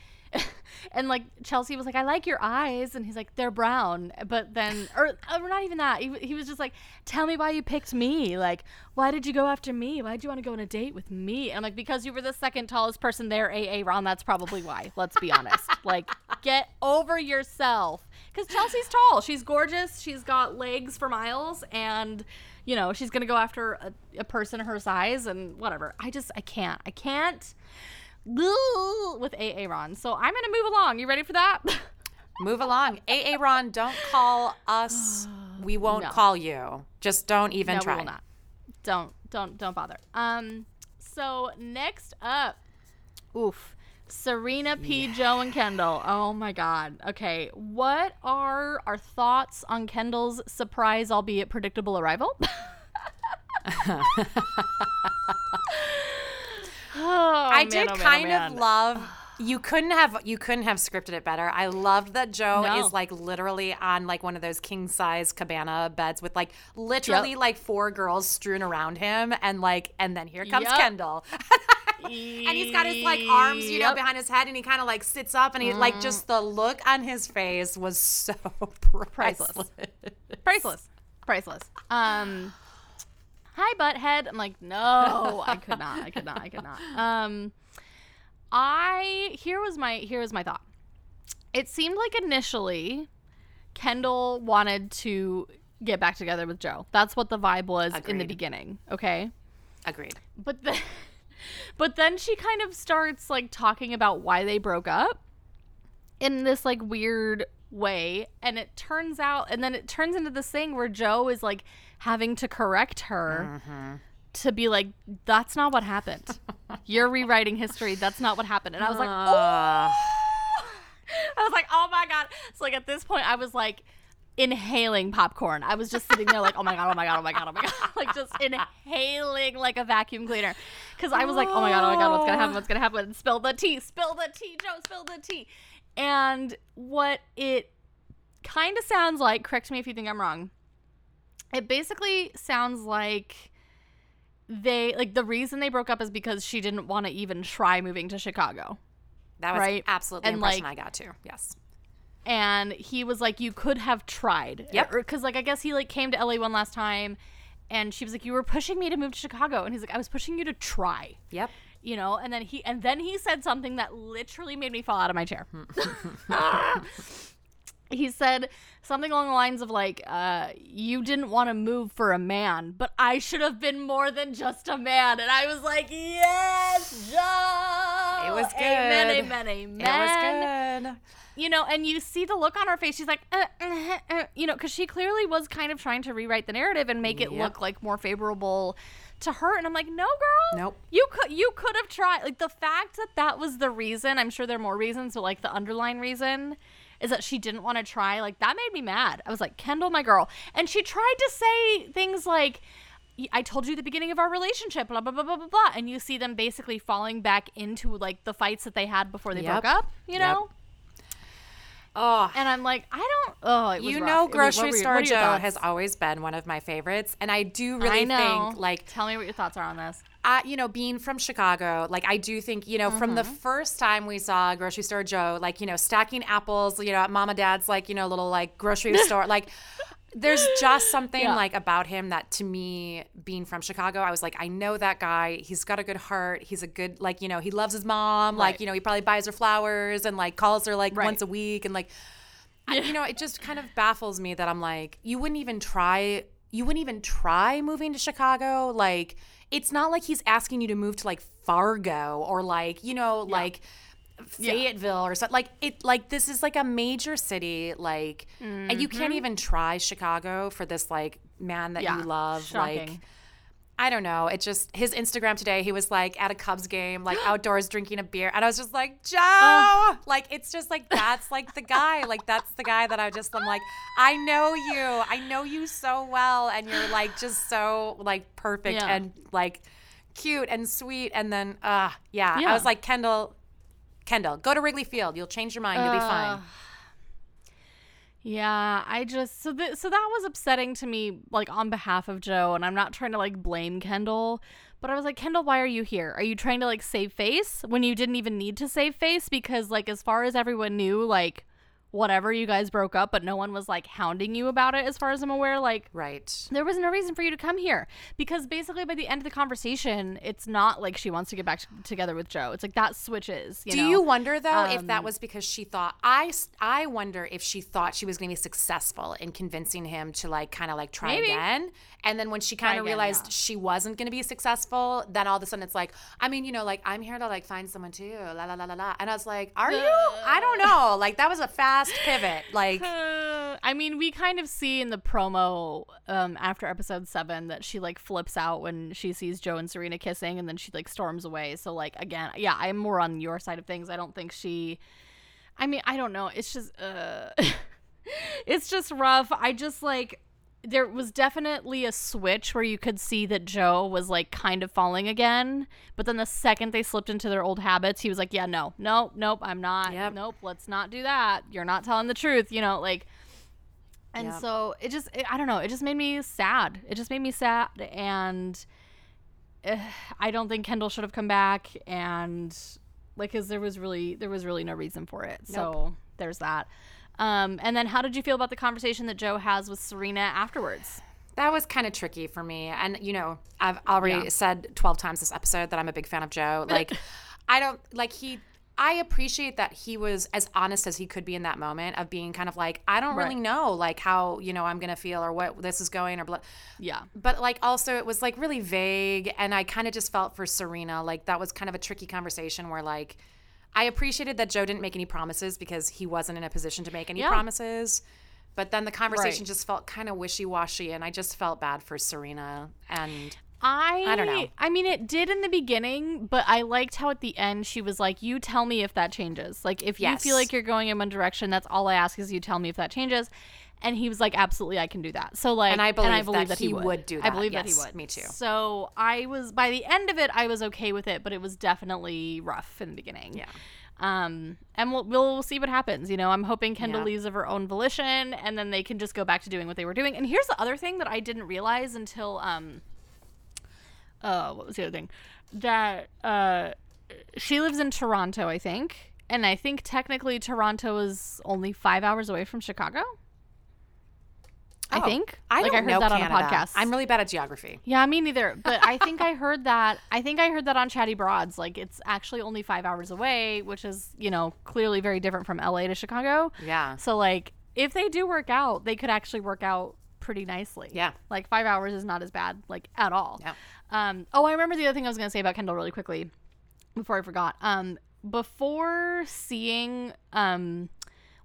And like Chelsea was like, I like your eyes, and he's like, they're brown. But then, or, or not even that. He, he was just like, tell me why you picked me. Like, why did you go after me? Why did you want to go on a date with me? And I'm like, because you were the second tallest person there, AA Ron. That's probably why. Let's be honest. like, get over yourself. Because Chelsea's tall. She's gorgeous. She's got legs for miles, and you know she's gonna go after a, a person her size and whatever. I just I can't. I can't. With Aaron. So I'm gonna move along. You ready for that? Move along. Aaron, don't call us. We won't No. call you. Just don't even no, try. we will not. Don't don't don't bother. Um. So next up, oof. Serena P. Joe and Kendall. Oh my God. Okay. What are our thoughts on Kendall's surprise, albeit predictable arrival? Oh, I man, did oh, man, oh, kind man. of love. You couldn't have you couldn't have scripted it better. I loved that Joe No. is like literally on like one of those king size cabana beds with like literally Yep. like four girls strewn around him and like and then here comes Yep. Kendall. and he's got his like arms, you know, behind his head and he kind of like sits up and he like just the look on his face was so priceless. Priceless. priceless priceless um hi butthead. I'm like no i could not i could not i could not. Um i here was my here was my thought. It seemed like initially kendall wanted to get back together with joe. That's what the vibe was in the beginning okay? Agreed. but then but then she kind of starts like talking about why they broke up in this like weird way. And it turns out and then it turns into this thing where joe is like having to correct her to be like that's not what happened you're rewriting history that's not what happened and i was like Uh, I was like, oh my god. So like at this point, I was like inhaling popcorn. I was just sitting there like, oh my god, oh my god, oh my god, oh my god, like just inhaling like a vacuum cleaner, because I was like, oh my god, oh my god, what's gonna happen? What's gonna happen? Spill the tea, spill the tea, Joe, spill the tea. And what it kind of sounds like, correct me if you think I'm wrong. It basically sounds like they like the reason they broke up is because she didn't want to even try moving to Chicago. that was Right. absolutely the And, impression like- I got too. Yes. and he was like you could have tried Yep. Er, because like i guess he like came to la one last time and she was like you were pushing me to move to chicago and he's like i was pushing you to try Yep. you know and then he and then he said something that literally made me fall out of my chair he said something along the lines of like uh you didn't want to move for a man but i should have been more than just a man and i was like yes joe It was good. amen amen amen It was good. you know and you see the look on her face she's like uh, uh, uh, you know because she clearly was kind of trying to rewrite the narrative and make it Yep. look like more favorable to her and i'm like no girl Nope. you could you could have tried like the fact that that was the reason i'm sure there are more reasons but like the underlying reason is that she didn't want to try like that made me mad i was like kendall my girl and she tried to say things like I told you the beginning of our relationship, blah blah blah blah blah blah, and you see them basically falling back into like the fights that they had before they Yep. broke up, you Yep. know. Oh, And I'm like, I don't. Oh, it was you rough. know, was- Grocery Store what are your Joe has always been one of my favorites, and I do really I think like tell me what your thoughts are on this. Uh, you know, being from Chicago, like I do think, you know, from the Mm-hmm. first time we saw Grocery Store Joe, like, you know, stacking apples, you know, at mom and dad's, like, you know, little like grocery store, like, there's just something Yeah. like about him that to me, being from Chicago, I was like, I know that guy. He's got a good heart. He's a good, like, you know, he loves his mom. Like, you know, he probably buys her flowers and like calls her like Right. once a week. And like, I, you know, it just kind of baffles me that I'm like, you wouldn't even try, you wouldn't even try moving to Chicago. Like, it's not like he's asking you to move to like Fargo or like, you know, like Fayetteville or something. Like, it, like, this is like a major city. Like, and you can't mm-hmm. even try Chicago for this like man that Yeah, you love. Like, shocking. I don't know. It just his Instagram today. He was like at a Cubs game, like outdoors drinking a beer, and I was just like, Joe. like it's just like that's like the guy. Like that's the guy that I just I'm like, I know you. I know you so well, and you're like just so like perfect Yeah. and like cute and sweet. And then, uh, yeah, Yeah. I was like, Kendall, Kendall, go to Wrigley Field. You'll change your mind. You'll be fine. Yeah, I just so th- so that was upsetting to me, like on behalf of Joe, and I'm not trying to like blame Kendall, but I was like, Kendall, why are you here? Are you trying to like save face when you didn't even need to save face? Because like as far as everyone knew, like whatever you guys broke up, but no one was like hounding you about it, as far as I'm aware. Like Right. there was no reason for you to come here because basically by the end of the conversation, it's not like she wants to get back t- together with Joe. It's like that switches. You Do know? you wonder though if that Um, was because she thought i i wonder if she thought she was going to be successful in convincing him to like kind of like try Maybe. again and then when she kind of realized yeah. she wasn't going to be successful then all of a sudden it's like I mean you know like I'm here to like find someone too la la la la la and I was like are you I don't know like that was a fast pivot like Uh, I mean, we kind of see in the promo um, after episode seven that she like flips out when she sees Joe and Serena kissing, and then she like storms away. So like again, yeah, I'm more on your side of things. I don't think she. I mean, I don't know. It's just, uh, it's just rough. I just like there was definitely a switch where you could see that Joe was like kind of falling again. But then the second they slipped into their old habits, he was like, Yeah, no, nope, nope, I'm not. Yep. Nope, let's not do that. You're not telling the truth, you know, like and Yep. so it just it, I don't know, it just made me sad. It just made me sad and eh, I don't think Kendall should have come back and like cuz there was really there was really no reason for it. So there's that. Um, and then how did you feel about the conversation that Joe has with Serena afterwards? That was kind of tricky for me. And, you know, I've already Yeah. said 12 times this episode that I'm a big fan of Joe. Like, I don't, like, he, I appreciate that he was as honest as he could be in that moment of being kind of like, I don't really know, like, how, you know, I'm going to feel or what this is going or blah. Yeah. But, like, also it was, like, really vague. And I kind of just felt for Serena, like, that was kind of a tricky conversation where, like, I appreciated that Joe didn't make any promises because he wasn't in a position to make any Yeah. promises. But then the conversation Right. just felt kind of wishy washy, and I just felt bad for Serena. And I I don't know. I mean, it did in the beginning, but I liked how at the end she was like, "You tell me if that changes. Like, if you feel like you're going in one direction, that's all I ask is you tell me if that changes." And he was like, "Absolutely, I can do that." So like, And I believe that he would. would do I that. believe that Yes, he would. me too. So I was by the end of it, I was okay with it, but it was definitely rough in the beginning. Yeah. Um, and we'll, we'll see what happens. You know, I'm hoping Kendall Yeah. leaves of her own volition, and then they can just go back to doing what they were doing. And here's the other thing that I didn't realize until um, uh, what was the other thing? That uh, she lives in Toronto, I think, and I think technically Toronto is only five hours away from Chicago. I Oh, think. I like I heard that Canada. on a podcast. I'm really bad at geography. Yeah, me neither. But I think I heard that. I think I heard that on Chatty Broads. Like it's actually only five hours away, which is you know clearly very different from LA to Chicago. Yeah. So like if they do work out, they could actually work out pretty nicely. Yeah. Like five hours is not as bad, like at all. Yeah. Um, oh, I remember the other thing I was gonna say about Kendall really quickly before I forgot. Um, before seeing um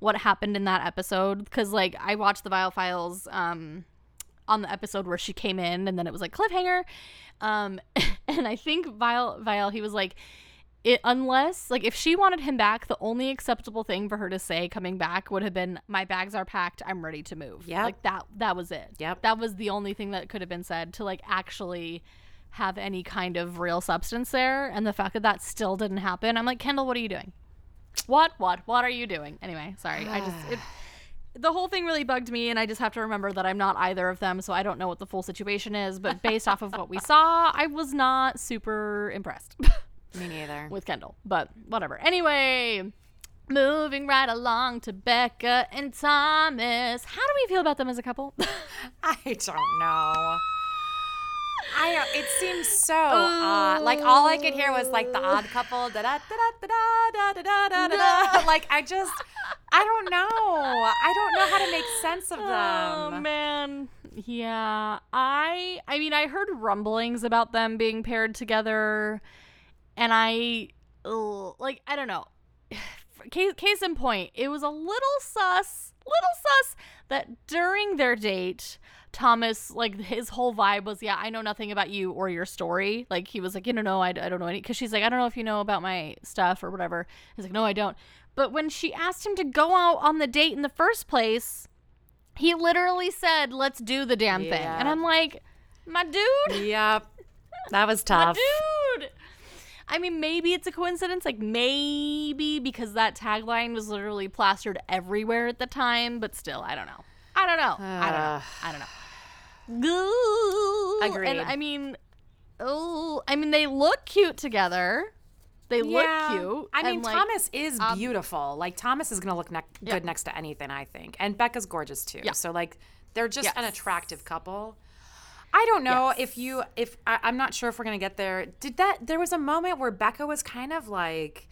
what happened in that episode, because like I watched the Viall Files um on the episode where she came in and then it was like cliffhanger. Um, and I think Viall Viall he was like it unless like if she wanted him back, the only acceptable thing for her to say coming back would have been my bags are packed, I'm ready to move. yeah Like that that was it. Yep. That was the only thing that could have been said to like actually have any kind of real substance there and the fact that that still didn't happen. I'm like, "Kendall, what are you doing?" What what what are you doing? Anyway, sorry. I just it, the whole thing really bugged me and I just have to remember that I'm not either of them, so I don't know what the full situation is, but based off of what we saw, I was not super impressed. Me neither. with Kendall, but whatever. Anyway, moving right along to Becca and Thomas. How do we feel about them as a couple? I don't know. I don't- it seems so odd. Like all I could hear was like the odd couple. Da da da da da da da da da da. Like I just, I don't know. I don't know how to make sense of oh, them. oh man, yeah. I I mean, I heard rumblings about them being paired together, and I ugh, like I don't know. Case, case in point, it was a little sus, little sus that during their date, Thomas, like his whole vibe was, yeah, I know nothing about you or your story. Like he was like, you don't know, I, I don't know any, because she's like, I don't know if you know about my stuff or whatever. He's like, no, I don't. But when she asked him to go out on the date in the first place, he literally said, let's do the damn thing. And I'm like, my dude, Yep, that was tough. my dude. I mean, maybe it's a coincidence, like maybe because that tagline was literally plastered everywhere at the time, but still, I don't know. I don't know. I don't know. I don't know. Goo. Agreed. And I mean, oh, I mean, they look cute together. They look cute. I mean, like, Thomas is um, beautiful. Like Thomas is gonna look ne- Yeah. good next to anything, I think. And Becca's gorgeous too. Yeah. So like, they're just an attractive couple. I don't know Yes. if you if I, I'm not sure if we're gonna get there. Did that? There was a moment where Becca was kind of like.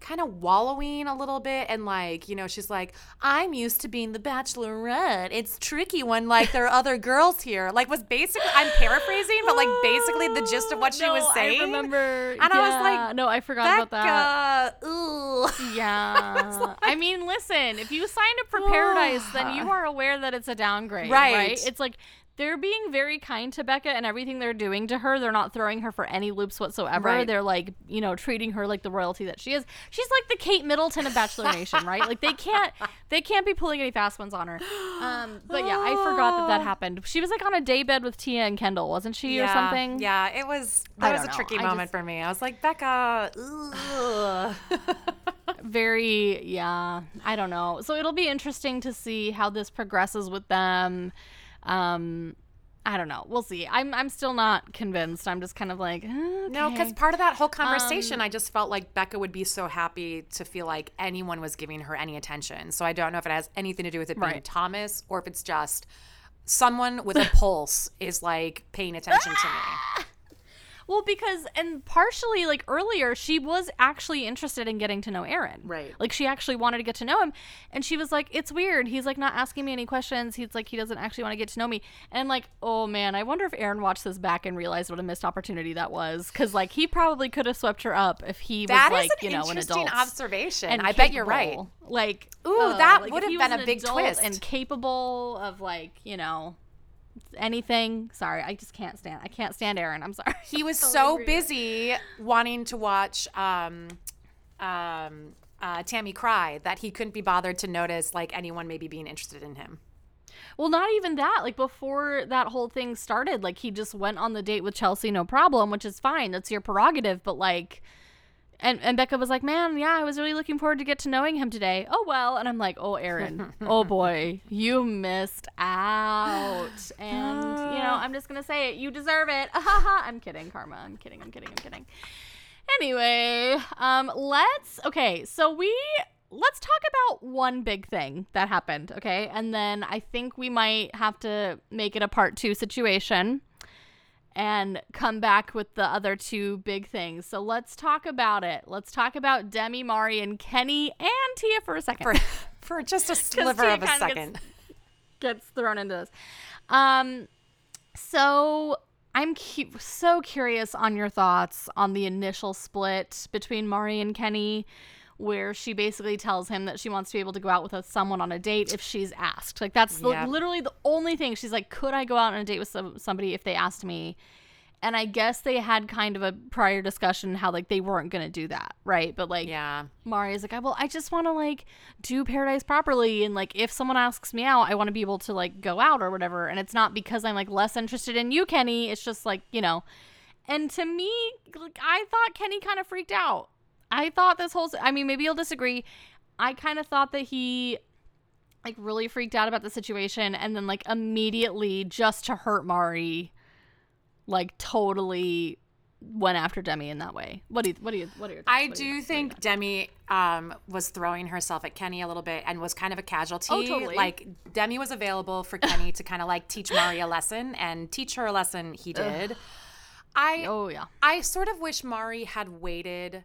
Kind of wallowing a little bit, and like, you know, she's like, I'm used to being the bachelorette. It's tricky when, like, there are other girls here. Like, was basically, I'm paraphrasing, but, like, basically the gist of what she No, was saying. I remember. And I was like, no, I forgot about that. Becca, ooh. Yeah. I mean, listen, if you signed up for Paradise, then you are aware that it's a downgrade. Right. Right. It's like they're being very kind to Becca and everything they're doing to her. They're not throwing her for any loops whatsoever. Right. They're like, you know, treating her like the royalty that she is. She's like the Kate Middleton of Bachelor Nation, right? Like they can't they can't be pulling any fast ones on her. Um, but yeah, I forgot that that happened. She was like on a daybed with Tia and Kendall, wasn't she, or something? Yeah, it was. That was a know. tricky I moment just- for me. I was like, Becca. very yeah i don't know so it'll be interesting to see how this progresses with them um i don't know we'll see i'm i'm still not convinced i'm just kind of like No, because part of that whole Um, conversation, I just felt like Becca would be so happy to feel like anyone was giving her any attention. So I don't know if it has anything to do with it being Right. Thomas or if it's just someone with a pulse is like paying attention to me. well because and partially like earlier she was actually interested in getting to know aaron Right. like she actually wanted to get to know him and she was like it's weird he's like not asking me any questions he's like he doesn't actually want to get to know me and I'm like oh man i wonder if aaron watched this back and realized what a missed opportunity that was because like he probably could have swept her up if he was like you know an interesting adult observation. and I bet you're right. Like, Ooh, uh, that like, would have been a big twist. and capable of like, you know, anything. Sorry, I just can't stand. I can't stand Aaron. I'm sorry. He was Totally so busy wanting to watch um, um, uh, Tammy cry that he couldn't be bothered to notice like anyone maybe being interested in him. Well, not even that. Like before that whole thing started, like he just went on the date with Chelsea, no problem, which is fine. That's your prerogative. But like, and and Becca was like, "Man, yeah, I was really looking forward to get to knowing him today." Oh well, and I'm like, "Oh, Aaron, oh boy, you missed out." And you know, I'm just gonna say it. You deserve it. I'm kidding, Karma. I'm kidding. I'm kidding. I'm kidding. Anyway, um, let's okay. So we let's talk about one big thing that happened, okay? And then I think we might have to make it a part two situation and come back with the other two big things. So let's talk about it. Let's talk about Demi, Mari, and Kenny and Tia for a second. For, For just a sliver Tia of a kinda gets- second. gets thrown into this. Um, so I'm cu- so curious on your thoughts on the initial split between Mari and Kenny, where she basically tells him that she wants to be able to go out with someone on a date if she's asked. Like that's the- literally the only thing. She's like, could I go out on a date with some, somebody if they asked me? And I guess they had kind of a prior discussion how like they weren't gonna do that, right? But like, Yeah. Mari's like, well, I just want to like do paradise properly, and like if someone asks me out, I want to be able to like go out or whatever. And it's not because I'm like less interested in you, Kenny. It's just like you know. And to me, like, I thought Kenny kind of freaked out. I thought this whole. I mean, maybe you'll disagree. I kind of thought that he like really freaked out about the situation, and then like immediately just to hurt Mari, like totally went after Demi in that way. What do you? What do you? What are your? thoughts? I What do you- think Demi um, was throwing herself at Kenny a little bit and was kind of a casualty. Oh, totally. Like Demi was available for Kenny to kind of like teach Mari a lesson and teach her a lesson. He did. I Oh yeah. I sort of wish Mari had waited.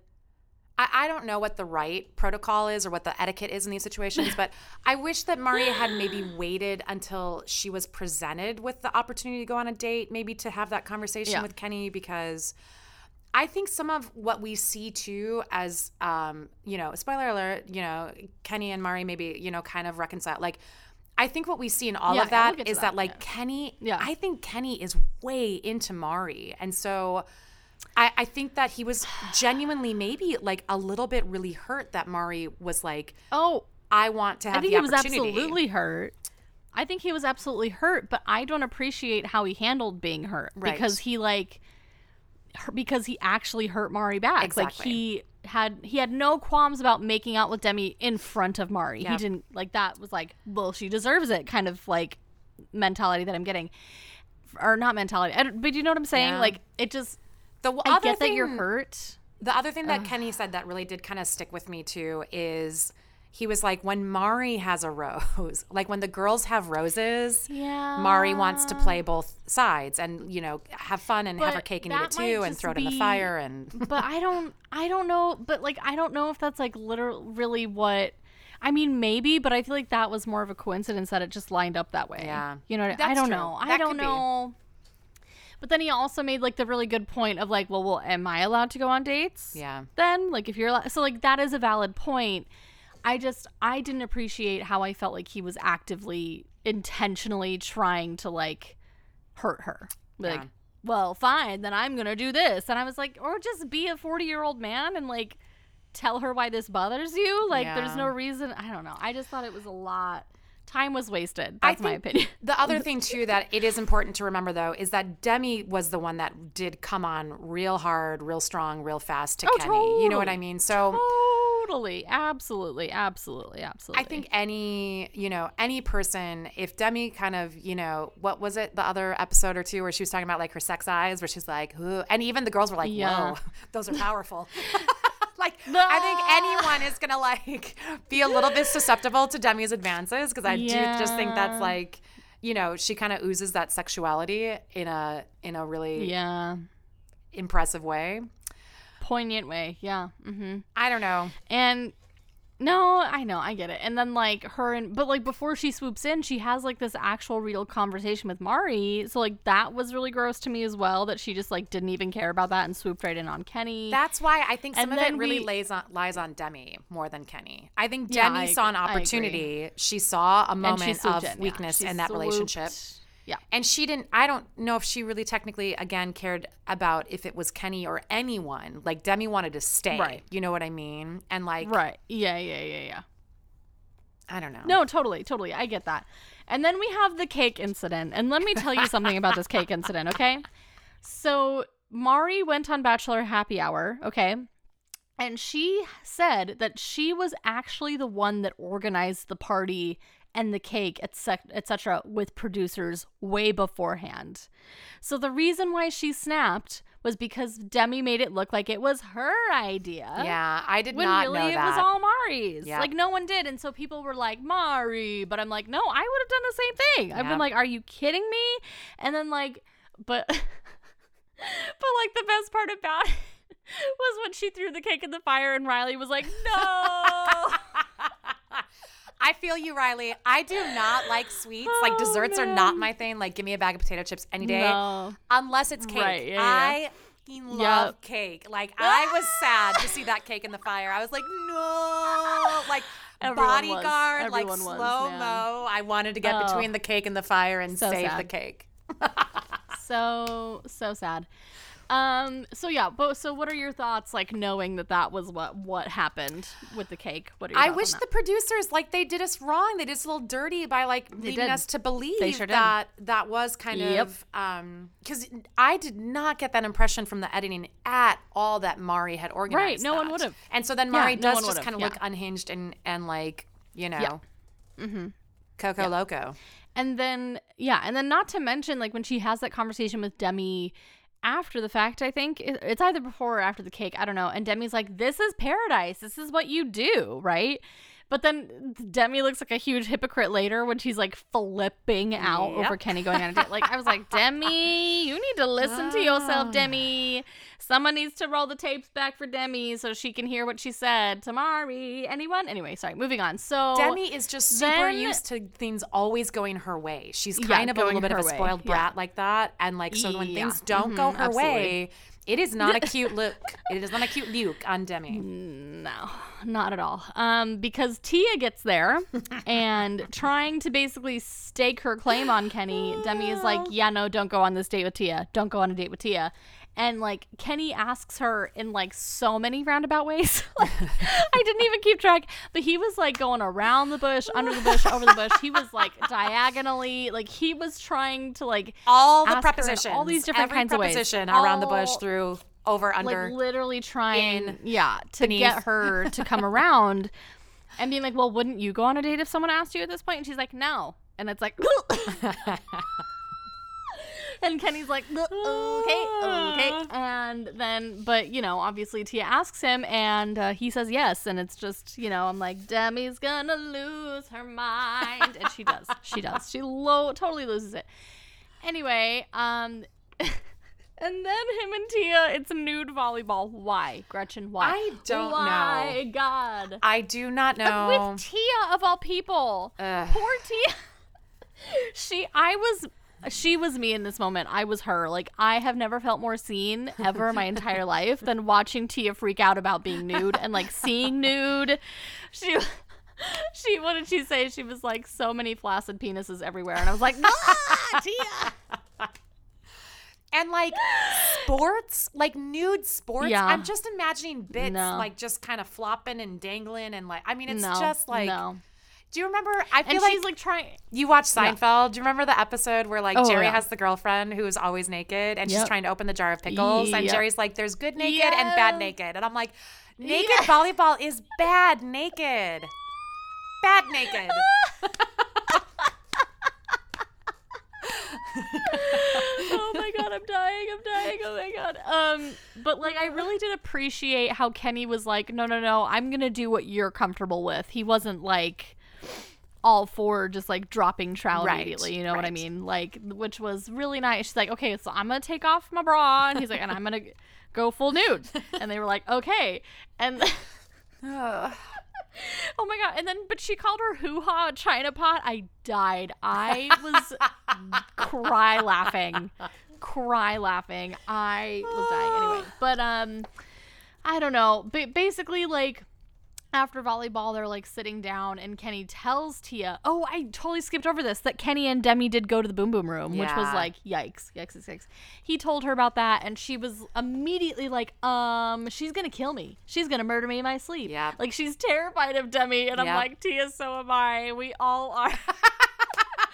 I, I don't know what the right protocol is or what the etiquette is in these situations, but I wish that Mari had maybe waited until she was presented with the opportunity to go on a date, maybe to have that conversation Yeah. with Kenny, because I think some of what we see too as, um, you know, spoiler alert, you know, Kenny and Mari maybe, you know, kind of reconcile. Like, I think what we see in all Yeah, of that is that, that, like, yeah. Kenny, Yeah. I think Kenny is way into Mari. And so I, I think that he was genuinely maybe like a little bit really hurt that Mari was like, Oh, I want to have I think the he was absolutely hurt. I think he was absolutely hurt, but I don't appreciate how he handled being hurt Right. because he like because he actually hurt Mari back. Exactly. Like he had he had no qualms about making out with Demi in front of Mari. He didn't like that was like, well, she deserves it kind of like mentality that I'm getting. Or not mentality, but you know what I'm saying? Yeah. Like it just The w- I other get that you're hurt. The other thing that Kenny said that really did kind of stick with me too is he was like, when Mari has a rose, like when the girls have roses, Yeah. Mari wants to play both sides and you know have fun and have her cake and eat it too and throw it in the fire and but I don't I don't know but like I don't know if that's like literally really what I mean maybe but I feel like that was more of a coincidence that it just lined up that way. Yeah. You know what I- I don't true. know. I don't know. be. But then he also made like the really good point of like, well, well, am I allowed to go on dates? Yeah. Then like if you're allowed, so like that is a valid point. I just I didn't appreciate how I felt like he was actively intentionally trying to like hurt her. Like, Yeah. well, fine, then I'm gonna do this, and I was like, or just be a 40 year old man and like tell her why this bothers you. Like, there's no reason. I don't know. I just thought it was a lot. Time was wasted. That's my opinion. The other thing too that it is important to remember though is that Demi was the one that did come on real hard, real strong, real fast to Oh, Kenny. You know what I mean? So Totally, absolutely, absolutely, absolutely. I think any, you know, any person, if Demi kind of, you know, what was it, the other episode or two where she was talking about like her sex eyes, where she's like, Ooh, and even the girls were like, Yeah. whoa, those are powerful. Like, I think anyone is going to like be a little bit susceptible to Demi's advances because I do just think that's like, you know, she kind of oozes that sexuality in a, in a really yeah, impressive way. poignant way. Yeah. Mm-hmm. I don't know. And no, I know, I get it. And then like her and but like before she swoops in, she has like this actual real conversation with Mari. So like that was really gross to me as well. That she just like didn't even care about that and swooped right in on Kenny. That's why I think some And of it really we- lays on lies on Demi more than Kenny. I think Yeah, Demi I saw an agree. Agree. opportunity. She saw a moment of in, weakness She in that relationship. Yeah. And she didn't I don't know if she really technically again cared about if it was Kenny or anyone. Like Demi wanted to stay. Right. You know what I mean? And like Right. Yeah, yeah, yeah, yeah. I don't know. No, totally, totally. I get that. And then we have the cake incident. And let me tell you something about this cake incident, okay? So, Mari went on Bachelor Happy Hour, okay? And she said that she was actually the one that organized the party and the cake, etc., etc., with producers way beforehand. So the reason why she snapped was because Demi made it look like it was her idea. Yeah, I did not. When not really know it that. was all Mari's. Yeah. Like no one did. And so people were like, Mari. But I'm like, no, I would have done the same thing. I've been like, are you kidding me? And then like, but but like the best part about it was when she threw the cake in the fire and Riley was like, no. I feel you, Riley. I do not like sweets. like Oh, desserts are not my thing. Like give me a bag of potato chips any day. No. Unless it's cake. Right, yeah, yeah. I fucking love Yep. cake. Like I was sad to see that cake in the fire. I was like, no. Like Everyone bodyguard, like was, slow mo. I wanted to get Oh. between the cake and the fire and So save the cake. so so sad um so yeah but so what are your thoughts like knowing that that was what what happened with the cake what are your I wish the producers like they did us wrong. They did us a little dirty by like leading did. us to believe They sure that that was kind Yep. of um because I did not get that impression from the editing at all that Mari had organized. Right. No one would've. And so then Mari no does one just kind of yeah. look unhinged and and like you know, Yeah. Mm-hmm. Coco Loco. and then yeah and then not to mention like when she has that conversation with demi after the fact i think it's either before or after the cake i don't know and demi's like this is paradise this is what you do right but then Demi looks like a huge hypocrite later when she's like flipping out Yep. over Kenny going on a date. Like I was like, Demi, you need to listen to yourself, Ah. Demi. Someone needs to roll the tapes back for Demi so she can hear what she said Tamari, Anyone? Anyway, sorry. Moving on. So Demi is just super then- used to things always going her way. She's Yeah, kind of a little bit of a way. spoiled Yeah. brat like that. And like so when Yeah. things don't go Mhm, her absolutely. way, it is not a cute look. it is not a cute look on Demi. No, not at all. Um, because Tia gets there and trying to basically stake her claim on Kenny, Demi is like, Yeah, no, don't go on this date with Tia. Don't go on a date with Tia. And like Kenny asks her in like so many roundabout ways. Like, I didn't even keep track, but he was like going around the bush, under the bush, over the bush. He was like diagonally, like he was trying to like all the prepositions, all these different kinds of ways. around the bush through over under. like literally trying in, yeah to beneath. get her to come around and being like well wouldn't you go on a date if someone asked you at this point and she's like no and it's like and kenny's like okay okay and then but you know obviously tia asks him and uh, he says yes and it's just you know i'm like demi's gonna lose her mind and she does she does she lo- totally loses it anyway um And then him and Tia, it's nude volleyball. Why, Gretchen? Why? I don't know. Why, God. I do not know. With Tia of all people, Ugh. poor Tia. she, I was, she was me in this moment. I was her. Like I have never felt more seen ever in my entire life than watching Tia freak out about being nude and like seeing nude. She. She what did she say? She was like so many flaccid penises everywhere, and I was like, ah, Tia. and like sports, like nude sports. Yeah. I'm just imagining bits No. like just kind of flopping and dangling and like I mean it's no, just like no. Do you remember I feel And like she's like trying. you watch Seinfeld. Do you remember the episode where like Oh, Jerry yeah. has the girlfriend who is always naked and she's trying to open the jar of pickles and Jerry's like there's good naked and bad naked and I'm like naked Yes. volleyball is bad naked. Bad naked. oh my god, I'm dying, I'm dying, oh my god. Um, but like I really did appreciate how Kenny was like, no, no, no, I'm gonna do what you're comfortable with. He wasn't like all for just like dropping trout Right, immediately, you know what I mean? Like, which was really nice. She's like, okay, so I'm gonna take off my bra, and he's like, and I'm gonna go full nude, and they were like, okay, and. Oh my god! And then, but she called her hoo ha china pot. I died. I was cry laughing, cry laughing. I was dying anyway. But um, I don't know. But basically, like after volleyball, they're like sitting down, and Kenny tells Tia, "Oh, I totally skipped over this. That Kenny and Demi did go to the Boom Boom Room, which was like yikes, yikes, yikes, yikes." He told her about that, and she was immediately like, "Um, she's gonna kill me. She's gonna murder me in my sleep." Yeah, Like she's terrified of Demi, and I'm like, Tia, so am I. We all are.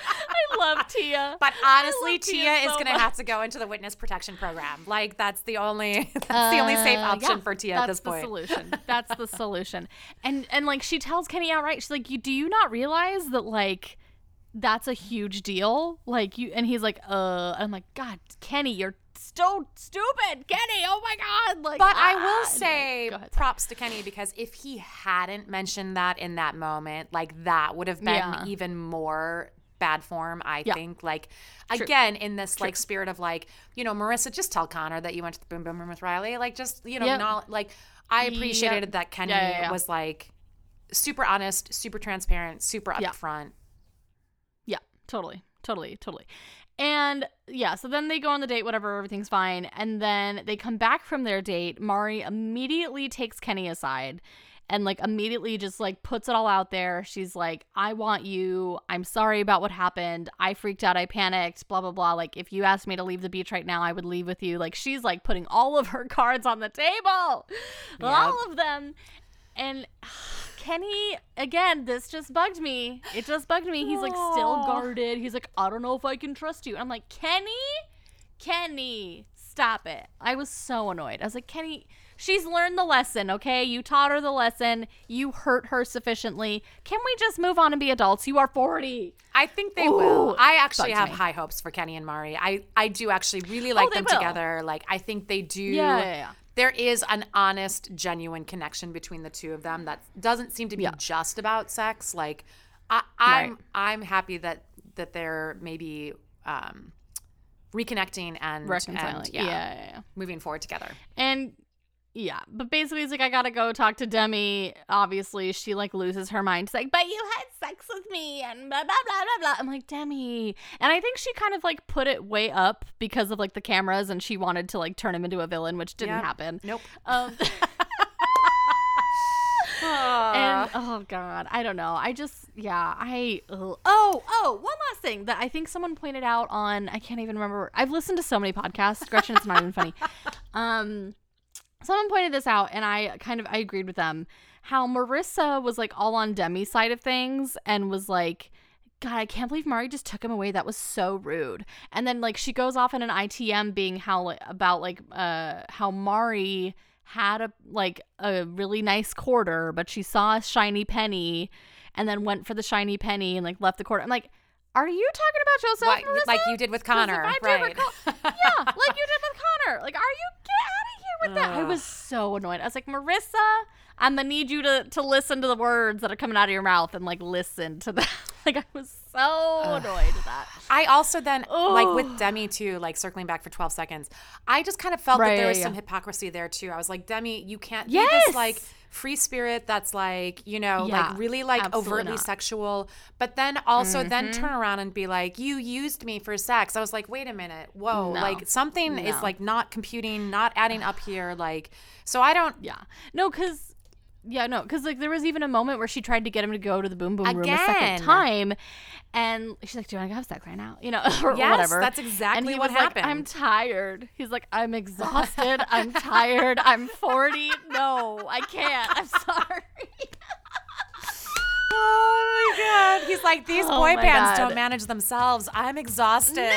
I love Tia. But honestly, love Tia is gonna have to go into the witness protection program. Like that's the only that's the only safe Uh, option yeah, for Tia at this point. That's the solution. That's the solution. And and like she tells Kenny outright, she's like, "You do you not realize that like that's a huge deal? Like you." And he's like, "Uh," I'm like, "God, Kenny, you're so stupid, Kenny. Oh my God!" Like, But I ah." will say ahead. props to Kenny because if he hadn't mentioned that in that moment, like that would have been Yeah. even more bad form, I Yeah. think. Like True. again, in this like spirit of like, you know, Marissa, just tell Connor that you went to the boom boom room with Riley. Like just, you know, not like I appreciated that Kenny was like super honest, super transparent, super upfront. Yeah, totally, totally, totally. And yeah, so then they go on the date, whatever, everything's fine. And then they come back from their date. Mari immediately takes Kenny aside and like immediately just like puts it all out there. She's like, I want you. I'm sorry about what happened. I freaked out. I panicked, blah, blah, blah. Like, if you asked me to leave the beach right now, I would leave with you. Like, she's like putting all of her cards on the table, all of them. And Kenny, again, this just bugged me. It just bugged me. He's like still guarded. He's like, I don't know if I can trust you. And I'm like, Kenny, Kenny, stop it. I was so annoyed. I was like, Kenny, she's learned the lesson, okay? You taught her the lesson. You hurt her sufficiently. Can we just move on and be adults? You are 40. I think they Ooh, will. I actually have me. high hopes for Kenny and Mari. I, I do actually really like Oh, them will. together. Like I think they do. Yeah, yeah, yeah. There is an honest, genuine connection between the two of them that doesn't seem to be Yeah. just about sex. Like I, I'm Right. I'm happy that that they're maybe um, reconnecting and Reconciling. and yeah, yeah, yeah. moving forward together. And yeah, but basically he's like, I gotta go talk to Demi. Obviously, she like loses her mind. She's like, but you had sex with me and blah blah blah blah blah. I'm like, Demi. And I think she kind of like put it way up because of like the cameras and she wanted to like turn him into a villain, which didn't Yep. happen. Nope. Um and oh god, I don't know. I just yeah, I ugh. oh oh one last thing that I think someone pointed out on I can't even remember. I've listened to so many podcasts, Gretchen. It's not even funny. Um, someone pointed this out, and I kind of I agreed with them. How Marissa was like all on Demi's side of things and was like. God, I can't believe Mari just took him away. That was so rude. And then like she goes off in an ITM being how like, about like uh how Mari had a like a really nice quarter, but she saw a shiny penny and then went for the shiny penny and like left the quarter. I'm like, are you talking about Joseph? Like- like you did with Connor, right. recall- yeah, like you did with Connor. Like, are you get out with that? I was so annoyed. I was like, Marissa, I'm gonna need you to to listen to the words that are coming out of your mouth and like listen to that. like, I was so annoyed with that. I also then like Oh. with Demi too, like circling back for 12 seconds. I just kind of felt Right, that there was yeah. some hypocrisy there too. I was like, Demi, you can't be this like free spirit that's like, you know, Yeah, like really like overtly not. Mm-hmm. sexual, but then also then turn around and be like, you used me for sex. I was like, wait a minute. Whoa, No. like something is like not computing, not adding up here like so I don't Yeah, no, because. Yeah, no, because like there was even a moment where she tried to get him to go to the boom boom room a second time, and she's like, "Do you want to have sex right now?" You know, or Yes, whatever. that's exactly and he what was like, I'm tired. He's like, "I'm exhausted. I'm tired. I'm 40. No, I can't. I'm sorry." Oh my god. He's like these Oh boy bands God. don't manage themselves. I'm exhausted.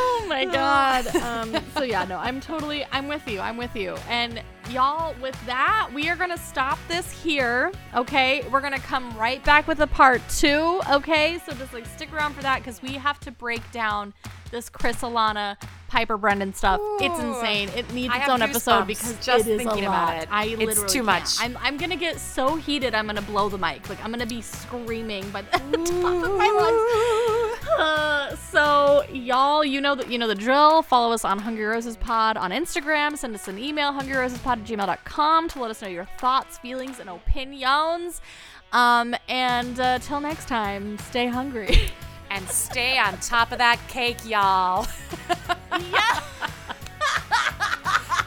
Oh my god. Um, so yeah, no, I'm totally, I'm with you. I'm with you. And y'all, with that, we are gonna stop this here. Okay, we're gonna come right back with a part two. Okay, so just like stick around for that because we have to break down this Chris Alana. Pieper Brendan stuff. It's insane. It needs I its own episode because just it is thinking a about lot. it. I It's literally too can't. much. I'm, I'm gonna get so heated. I'm gonna blow the mic. Like I'm gonna be screaming by the top of my lungs. Uh, so y'all, you know that you know the drill. Follow us on Hungry Roses Pod on Instagram. Send us an email, hungryrosespod at gmail.com to let us know your thoughts, feelings, and opinions. Um, and uh, till next time, stay hungry. and stay on top of that cake, y'all. yeah.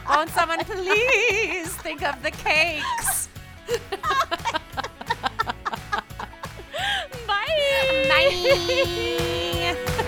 Won't someone please think of the cakes? Bye. Bye.